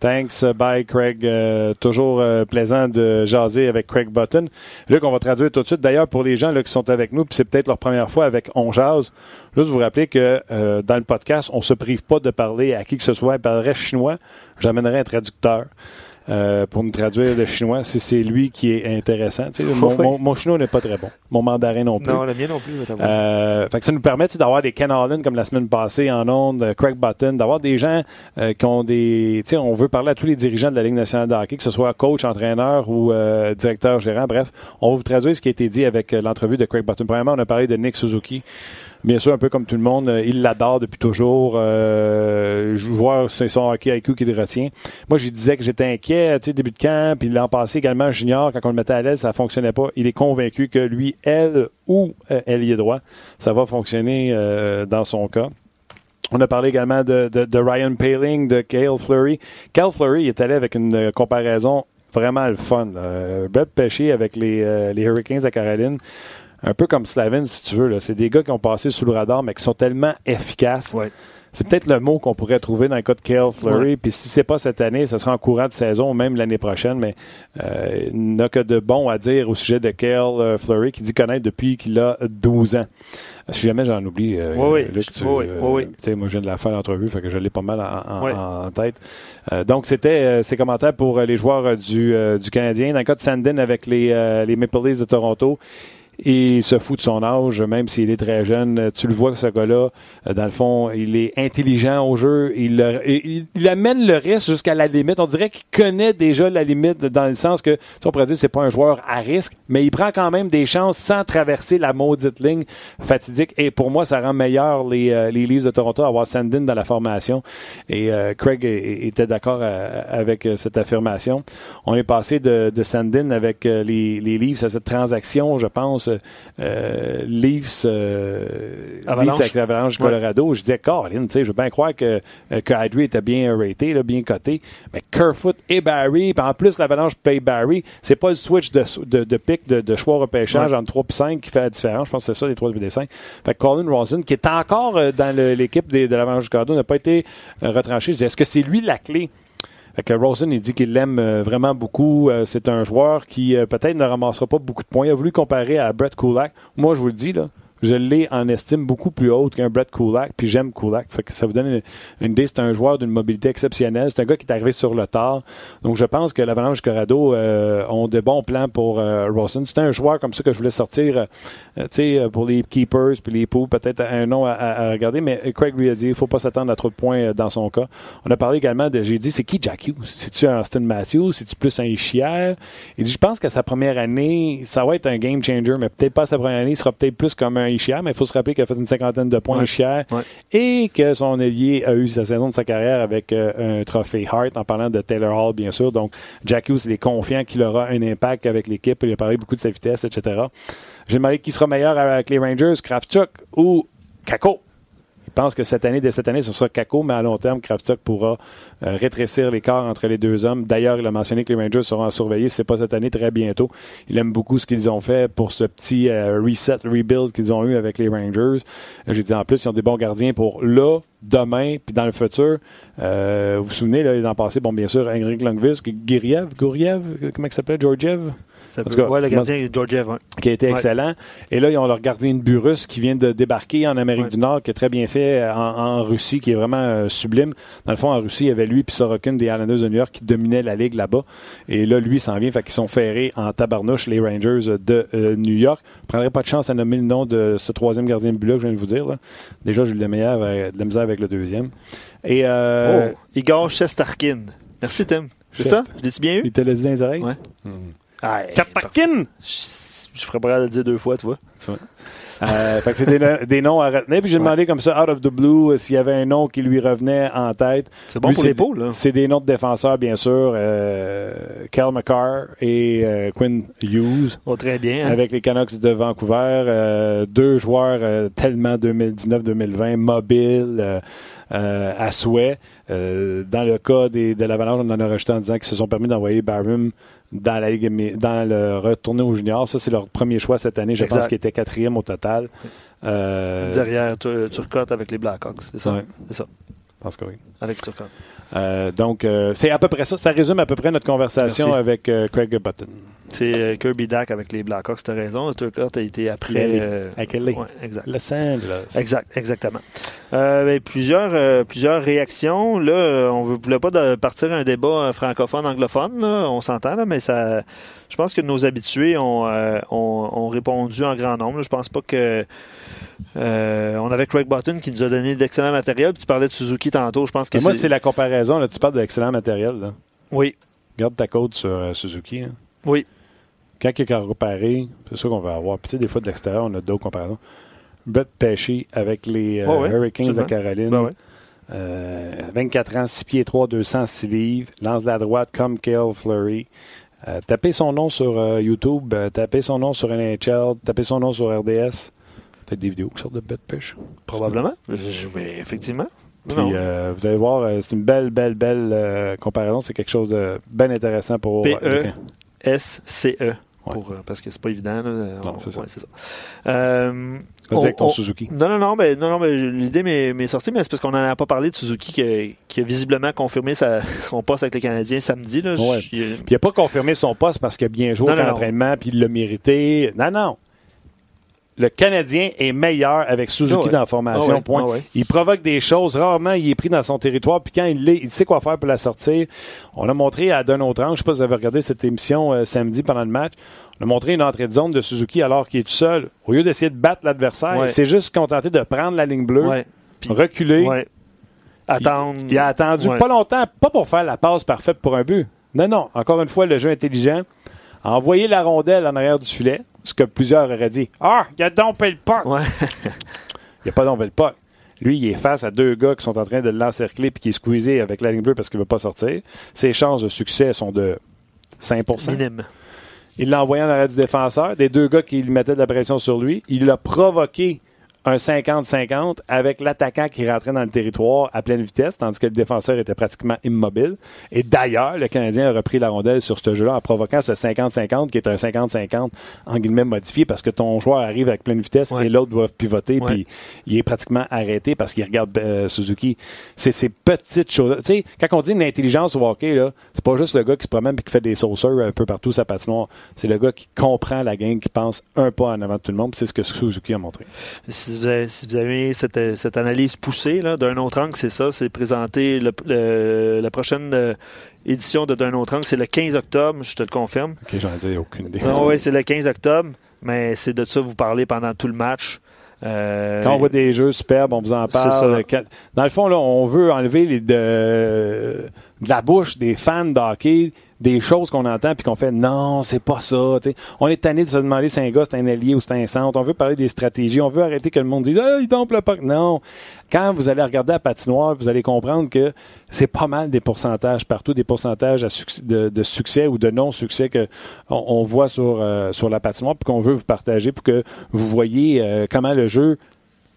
Thanks, uh, bye Craig. Euh, toujours euh, plaisant de jaser avec Craig Button. Luc, on va traduire tout de suite. D'ailleurs, pour les gens là, qui sont avec nous, puis c'est peut-être leur première fois avec On Jase, juste vous rappeler que euh, dans le podcast, on se prive pas de parler à qui que ce soit. Il parlerait chinois, j'amènerai un traducteur. Euh, pour nous traduire le chinois, si c'est lui qui est intéressant. Mon, mon, chinois n'est pas très bon. Mon mandarin non plus. Non, le mien non plus. Euh, fait que ça nous permet d'avoir des Ken Allen comme la semaine passée en ondes, euh, Craig Button, d'avoir des gens euh, qui ont des... On veut parler à tous les dirigeants de la Ligue nationale de hockey, que ce soit coach, entraîneur ou euh, directeur gérant. Bref, on va vous traduire ce qui a été dit avec l'entrevue de Craig Button. Premièrement, on a parlé de Nick Suzuki. Bien sûr, un peu comme tout le monde, euh, il l'adore depuis toujours. Euh, joueur, c'est son hockey IQ qui le retient. Moi, je disais que j'étais inquiet, tu sais, début de camp, puis l'an passé également, junior, quand on le mettait à l'aise, ça fonctionnait pas. Il est convaincu que lui, elle ou euh, elle y est droit, ça va fonctionner euh, dans son cas. On a parlé également de, de, Ryan Paling, de Cale Fleury. Cale Fleury est allé avec une comparaison vraiment le fun. Euh, Brett Pesci avec les, les Hurricanes à Caroline un peu comme Slavin, si tu veux. C'est des gars qui ont passé sous le radar, mais qui sont tellement efficaces. C'est peut-être le mot qu'on pourrait trouver dans le cas de Kale Fleury. Puis si c'est pas cette année, ce sera en courant de saison ou même l'année prochaine. Mais euh, il n'a que de bon à dire au sujet de Kale euh, Fleury, qui dit connaître depuis qu'il a 12 ans. Si jamais j'en oublie, euh, oui, oui. oui, moi, je viens de la faire l'entrevue, fait que je l'ai pas mal en, tête. donc, c'était ces commentaires pour les joueurs du, du Canadien. Dans le cas de Sandin avec les, les Maple Leafs de Toronto, il se fout de son âge, même s'il est très jeune. Tu le vois, ce gars-là, euh, dans le fond, il est intelligent au jeu. Il, amène le risque jusqu'à la limite. On dirait qu'il connaît déjà la limite dans le sens que, on pourrait dire, c'est pas un joueur à risque, mais il prend quand même des chances sans traverser la maudite ligne fatidique. Et pour moi, ça rend meilleur les, euh, les Leafs de Toronto à avoir Sandin dans la formation. Et euh, Craig était d'accord avec cette affirmation. On est passé de, de Sandin avec les, les Leafs à cette transaction, je pense, euh, Leafs, euh, avec l'Avalanche Colorado, je disais, Caroline, je veux bien croire que, euh, que était bien raté, là, bien coté, mais Kerfoot et Barry, en plus l'Avalanche paye Barry, c'est pas le switch de, de, de pick, de, de choix repêchage entre 3 et 5 qui fait la différence. Je pense que c'est ça, les 3 et 5. Fait que Colin Ronson, qui est encore euh, dans l'équipe de, de l'Avalanche Colorado, n'a pas été retranché. Je disais, est-ce que c'est lui la clé? Que Rosen, il dit qu'il l'aime euh, vraiment beaucoup. Euh, c'est un joueur qui euh, peut-être ne ramassera pas beaucoup de points. Il a voulu comparer à Brett Kulak. Moi, je vous le dis, là, je l'ai en estime beaucoup plus haute qu'un Brett Kulak, puis j'aime Kulak. Fait que ça vous donne une, une idée. C'est un joueur d'une mobilité exceptionnelle. C'est un gars qui est arrivé sur le tard. Donc, je pense que l'Avalanche Corrado euh, ont de bons plans pour euh, Rawson. C'est un joueur comme ça que je voulais sortir, euh, tu sais, euh, pour les keepers puis les poules, peut-être un nom à, à- regarder. Mais Craig lui a dit, il faut pas s'attendre à trop de points euh, dans son cas. On a parlé également de, j'ai dit, c'est qui Jack Hughes? C'est-tu un Austin Matthews? C'est-tu plus un Chier? Il dit, je pense que sa première année, ça va être un game changer, mais peut-être pas sa première année, il sera peut-être plus comme un Ishier, mais il faut se rappeler qu'il a fait une cinquantaine de points Ouais. et que son allié a eu sa saison de sa carrière avec euh, un trophée Hart, en parlant de Taylor Hall, bien sûr. Donc, Jack Hughes, il est confiant qu'il aura un impact avec l'équipe. Il a parlé beaucoup de sa vitesse, etc. J'ai demandé qui sera meilleur avec les Rangers, Kravchuk ou Kako? Il pense que cette année, dès cette année, ce sera Kako, mais à long terme, Kravchuk pourra euh, rétrécir l'écart entre les deux hommes. D'ailleurs, il a mentionné que les Rangers seront à surveiller, ce n'est pas cette année, très bientôt. Il aime beaucoup ce qu'ils ont fait pour ce petit euh, reset, rebuild qu'ils ont eu avec les Rangers. J'ai dit en plus, ils ont des bons gardiens pour là, demain, puis dans le futur. Euh, vous vous souvenez, là, l'an passé, bon, bien sûr, Henrik Lundqvist, Giriev, Gouriev, comment il s'appelle, Georgiev? Ça En peut- tout cas, ouais, le gardien Georgiev. hein. qui a été Ouais. excellent. Et là, ils ont leur gardien de but russe qui vient de débarquer en Amérique Ouais. du Nord, qui est très bien fait en, en Russie, qui est vraiment euh, sublime. Dans le fond, en Russie, il y avait lui puis Sorokin des Islanders de New York qui dominaient la ligue là-bas. Et là, lui s'en vient, fait qu'ils sont ferrés en tabarnouche, les Rangers de euh, New York. Je prendrais pas de chance à nommer le nom de ce troisième gardien de but-là que je viens de vous dire. là. Déjà, j'ai eu de la, meilleure, euh, de la misère avec le deuxième. Et euh, Oh, Igor Shesterkin. Merci, Tim. C'est ça? Je l'ai-tu bien eu? il te l'a dit dans les oreilles? Ouais. Hmm. Ah, Tapakin! Je, ferais pas le dire deux fois, tu vois. Euh, fait que c'est des, des noms à retenir. Puis j'ai demandé comme ça, out of the blue, euh, s'il y avait un nom qui lui revenait en tête. C'est bon Lui, pour l'épaule, là. C'est des noms de défenseurs, bien sûr. Euh, Cal McCarr et euh, Quinn Hughes. Oh, très bien. hein. Avec les Canucks de Vancouver, deux joueurs tellement 2019-2020, mobiles, à souhait. Dans le cas des, de l'Avalanche, on en a rejeté en disant qu'ils se sont permis d'envoyer Barham dans la Ligue, dans le retourné au junior. Ça, c'est leur premier choix cette année. Je Exact. pense qu'ils étaient quatrième au total. Euh, Derrière Tur- Turcotte avec les Blackhawks. C'est ça? Ouais. C'est ça. je pense que oui. Avec Turcotte. Euh, donc, euh, c'est à peu près ça. Ça résume à peu près notre conversation Merci. avec Craig Button. C'est euh, Kirby Dack avec les Blackhawks, t'as raison. Turcotte a été après. Euh, Avec ouais, exact. Los Angeles. Exact, exactement. Euh, ben, plusieurs, euh, plusieurs réactions. Là, on ne voulait pas de partir un débat francophone-anglophone, on s'entend, là, mais ça, je pense que nos habitués ont, ont, ont répondu en grand nombre. là. Je pense pas que. euh, on avait Craig Button qui nous a donné d'excellent matériel. Puis tu parlais de Suzuki tantôt. Je pense que moi, c'est- la comparaison. Là, tu parles de l'excellent matériel. Là. Oui, Garde ta côte sur euh, Suzuki. hein. oui. Quand il y a qu'à comparer, c'est sûr qu'on va avoir. Puis, tu sais, des fois, de l'extérieur, on a d'autres comparaisons. Brett Pesci avec les euh, Hurricanes de. Caroline. Ben ouais. Euh, 24 ans, 6 pieds 3, 206 livres. Lance de la droite comme Kale Fleury. Euh, tapez son nom sur YouTube, tapez son nom sur NHL, tapez son nom sur RDS. Peut-être des vidéos qui sortent de Brett Pesci. Probablement. Je, mais effectivement. Puis euh, vous allez voir, euh, c'est une belle, belle, belle euh, comparaison. C'est quelque chose de bien intéressant pour P.E. euh. Pour, euh, parce que c'est pas évident. Là. Non, On- c'est ça. ouais, c'est ça. Euh, Vas-y avec ton on- Suzuki. Non, non, non, ben, non, non, ben, l'idée m'est m'est sortie, mais c'est parce qu'on n'en a pas parlé de Suzuki qui a, qui a visiblement confirmé sa- son poste avec les Canadiens samedi. Là. Ouais. Je- Puis il n'a pas confirmé son poste parce qu'il a bien joué Non, non, non. d'entraînement puis il l'a mérité. Non, non. Le Canadien est meilleur avec Suzuki Ah ouais. dans la formation. Ah ouais, point. ah ouais. Il provoque des choses. Rarement, il est pris dans son territoire. Puis quand il l'est, il sait quoi faire pour la sortir. On a montré à Don Autran, je ne sais pas si vous avez regardé cette émission euh, samedi pendant le match, on a montré une entrée de zone de Suzuki alors qu'il est tout seul. Au lieu d'essayer de battre l'adversaire, il s'est juste contenté de prendre la ligne bleue. Puis- reculer. Attendre. Il a attendu pas longtemps, pas pour faire la passe parfaite pour un but. Non, non. Encore une fois, le jeu intelligent. a Envoyer la rondelle en arrière du filet, ce que plusieurs auraient dit. Ah, il a dompé le puck. Ouais. Il n'a pas dompé le puck. Lui, il est face à deux gars qui sont en train de l'encercler puis qui est squeezé avec la ligne bleue parce qu'il ne veut pas sortir. Ses chances de succès sont de 5 Minime. Il l'a envoyé en arrière du défenseur, des deux gars qui lui mettaient de la pression sur lui. Il l'a provoqué un 50-50 avec l'attaquant qui rentrait dans le territoire à pleine vitesse, tandis que le défenseur était pratiquement immobile. Et d'ailleurs, le Canadien a repris la rondelle sur ce jeu-là en provoquant ce 50-50 qui est un 50-50 en guillemets modifié parce que ton joueur arrive avec pleine vitesse et l'autre doit pivoter puis il est pratiquement arrêté parce qu'il regarde euh, Suzuki. C'est ces petites choses. Tu sais, quand on dit une intelligence au hockey, là, c'est pas juste le gars qui se promène et qui fait des sauceurs un peu partout sa patinoire. C'est le gars qui comprend la game, qui pense un pas en avant de tout le monde. C'est ce que Suzuki a montré. Si vous avez, cette, analyse poussée d'un autre angle, c'est ça. C'est présenter la prochaine euh, édition de D'un autre angle. C'est le 15 octobre, je te le confirme. Ok, j'en ai aucune idée. Ah oui, c'est le 15 octobre, mais c'est de ça que vous parlez pendant tout le match. Euh, Quand on voit des jeux superbes, on vous en parle. Dans le fond, là, on veut enlever les, de, de la bouche des fans de hockey des choses qu'on entend puis qu'on fait non, c'est pas ça. On est tanné de se demander si un gars c'est un allié ou c'est un centre. On veut parler des stratégies. On veut arrêter que le monde dise ah, il tombe le puck. Non. Quand vous allez regarder la patinoire, vous allez comprendre que c'est pas mal des pourcentages partout, des pourcentages de, succès ou de non-succès qu'on on voit sur, euh, sur la patinoire puis qu'on veut vous partager pour que vous voyez euh, comment le jeu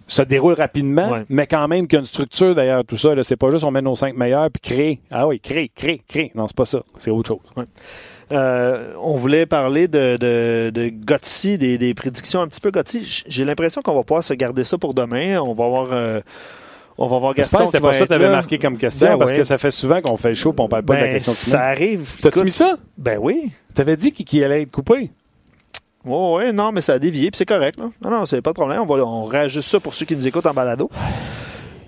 se déroule rapidement, mais quand même qu'il y a une structure derrière tout ça. C'est pas juste on met nos cinq meilleurs puis créer. Ah oui, créer, créer, créer. Non, c'est pas ça. C'est autre chose. Euh, on voulait parler de, de, de des, prédictions un petit peu Gotti. J'ai l'impression qu'on va pouvoir se garder ça pour demain. On va avoir. Euh, on va voir Gaston. C'était pas ça que tu avais marqué comme question, ben parce que ça fait souvent qu'on fait le show et on parle pas de la ben, question Ça arrive. T'as-tu mis ça? Ben oui. T'avais dit qu'il allait être coupé? Oui, non, mais ça a dévié, puis c'est correct. Là. Non, non, c'est pas de problème. On, va, on réajuste ça pour ceux qui nous écoutent en balado.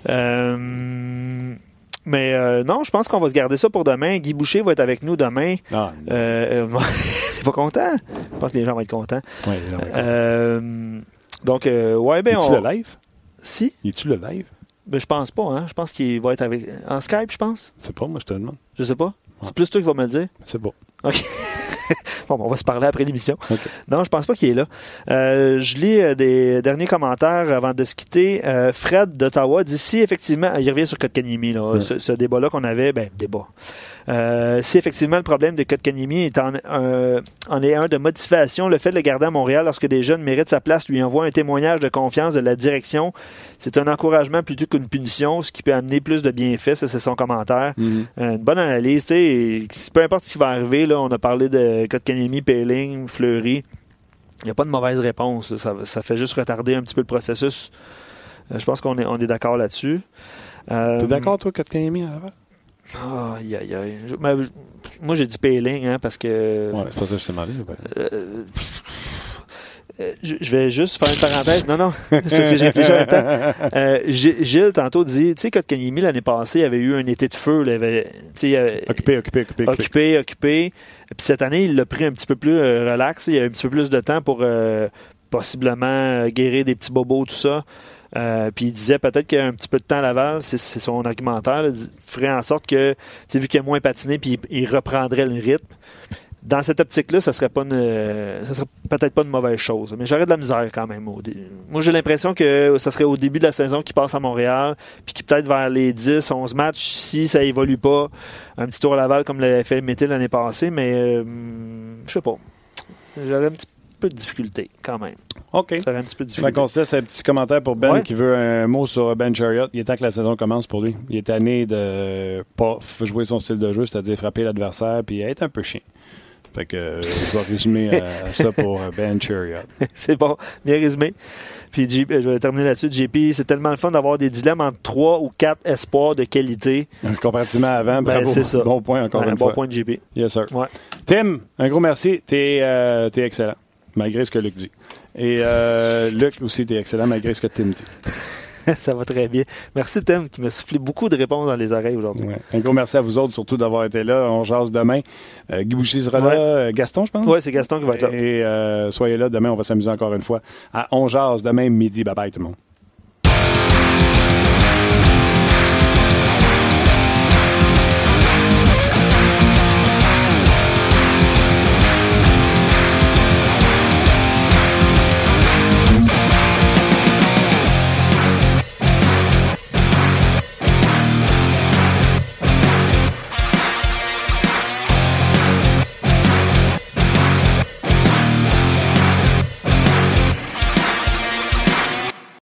Euh, mais euh, non, je pense qu'on va se garder ça pour demain. Guy Boucher va être avec nous demain. Ah, euh, T'es pas content? Je pense que les gens vont être contents. Oui, les gens vont être contents. donc, ouais, ben. Es-tu le live? Si. Es-tu le live? Ben, je pense pas, hein. Je pense qu'il va être avec. En Skype, je pense. C'est pas, moi, je te demande. Je sais pas. C'est plus toi qui vas me le dire. C'est bon. OK. bon, on va se parler après l'émission. Non, je pense pas qu'il est là. Euh, je lis euh, des derniers commentaires avant de se quitter. Euh, Fred d'Ottawa dit si effectivement, il revient sur Kotkaniemi, là, ce, ce débat-là qu'on avait, ben débat. Euh, si effectivement le problème de Kotkaniemi est en, en, est un de motivation, le fait de le garder à Montréal lorsque des jeunes méritent sa place lui envoie un témoignage de confiance de la direction. C'est un encouragement plutôt qu'une punition, ce qui peut amener plus de bienfaits. Ça, c'est son commentaire. Mm-hmm. une bonne analyse. Peu importe ce qui va arriver, là, on a parlé de Kotkaniemi, Payling, Fleury. Il n'y a pas de mauvaise réponse. Ça, fait juste retarder un petit peu le processus. Euh, je pense qu'on est, on est d'accord là-dessus. Euh, T'es d'accord, toi, Kotkaniemi, à aïe. moi, j'ai dit Payling, hein, parce que. Ouais, c'est pas ça que je t'ai demandé. Euh, euh, je vais juste faire une parenthèse. Non, non, parce que j'ai réfléchi temps. Euh, Gilles, tantôt, dit, tu sais, Kotkaniemi, l'année passée, il avait eu un été de feu. il avait, occupé, occupé, occupé. Occupé, occupé. Puis cette année, il l'a pris un petit peu plus relax. Il a eu un petit peu plus de temps pour possiblement guérir des petits bobos, tout ça. Euh, puis il disait peut-être qu'il y a un petit peu de temps à Laval, c'est son argumentaire, ferait en sorte que, vu qu'il a moins patiné, puis il, reprendrait le rythme. Dans cette optique-là, ça serait pas ça serait peut-être pas une mauvaise chose. Mais j'aurais de la misère quand même. Moi, j'ai l'impression que ça serait au début de la saison qu'il passe à Montréal, puis qu'il peut-être vers les 10, 11 matchs, si ça évolue pas, un petit tour à Laval comme l'avait fait Métil l'année passée, mais euh, je sais pas. J'aurais un petit peu de difficulté quand même. OK. Ça un petit peu de difficulté. Je vais un petit commentaire pour Ben qui veut un mot sur Ben Chariot. Il est temps que la saison commence pour lui. Il est tanné de pas jouer son style de jeu, c'est-à-dire frapper l'adversaire puis être un peu chien. Fait que euh, je vais résumer euh, ça pour euh, Ben Chariot. c'est bon, bien résumé. Puis je vais terminer là-dessus. JP, c'est tellement le fun d'avoir des dilemmes entre trois ou quatre espoirs de qualité. Comparativement à avant, ben, c'est ça. Bon point encore une bon fois. Bon point de JP. Yes, sir. Tim, un gros merci. T'es es excellent, malgré ce que Luc dit. Et euh, Luc aussi, t'es excellent malgré ce que Tim dit. Ça va très bien. Merci Tim qui m'a soufflé beaucoup de réponses dans les oreilles aujourd'hui. Un gros merci à vous autres surtout d'avoir été là. On jase demain. Euh, Guy Boucher sera là. Euh, Gaston, je pense? Oui, c'est Gaston qui va être là. Et euh, soyez là. Demain, on va s'amuser encore une fois. À On jase demain midi. Bye bye tout le monde.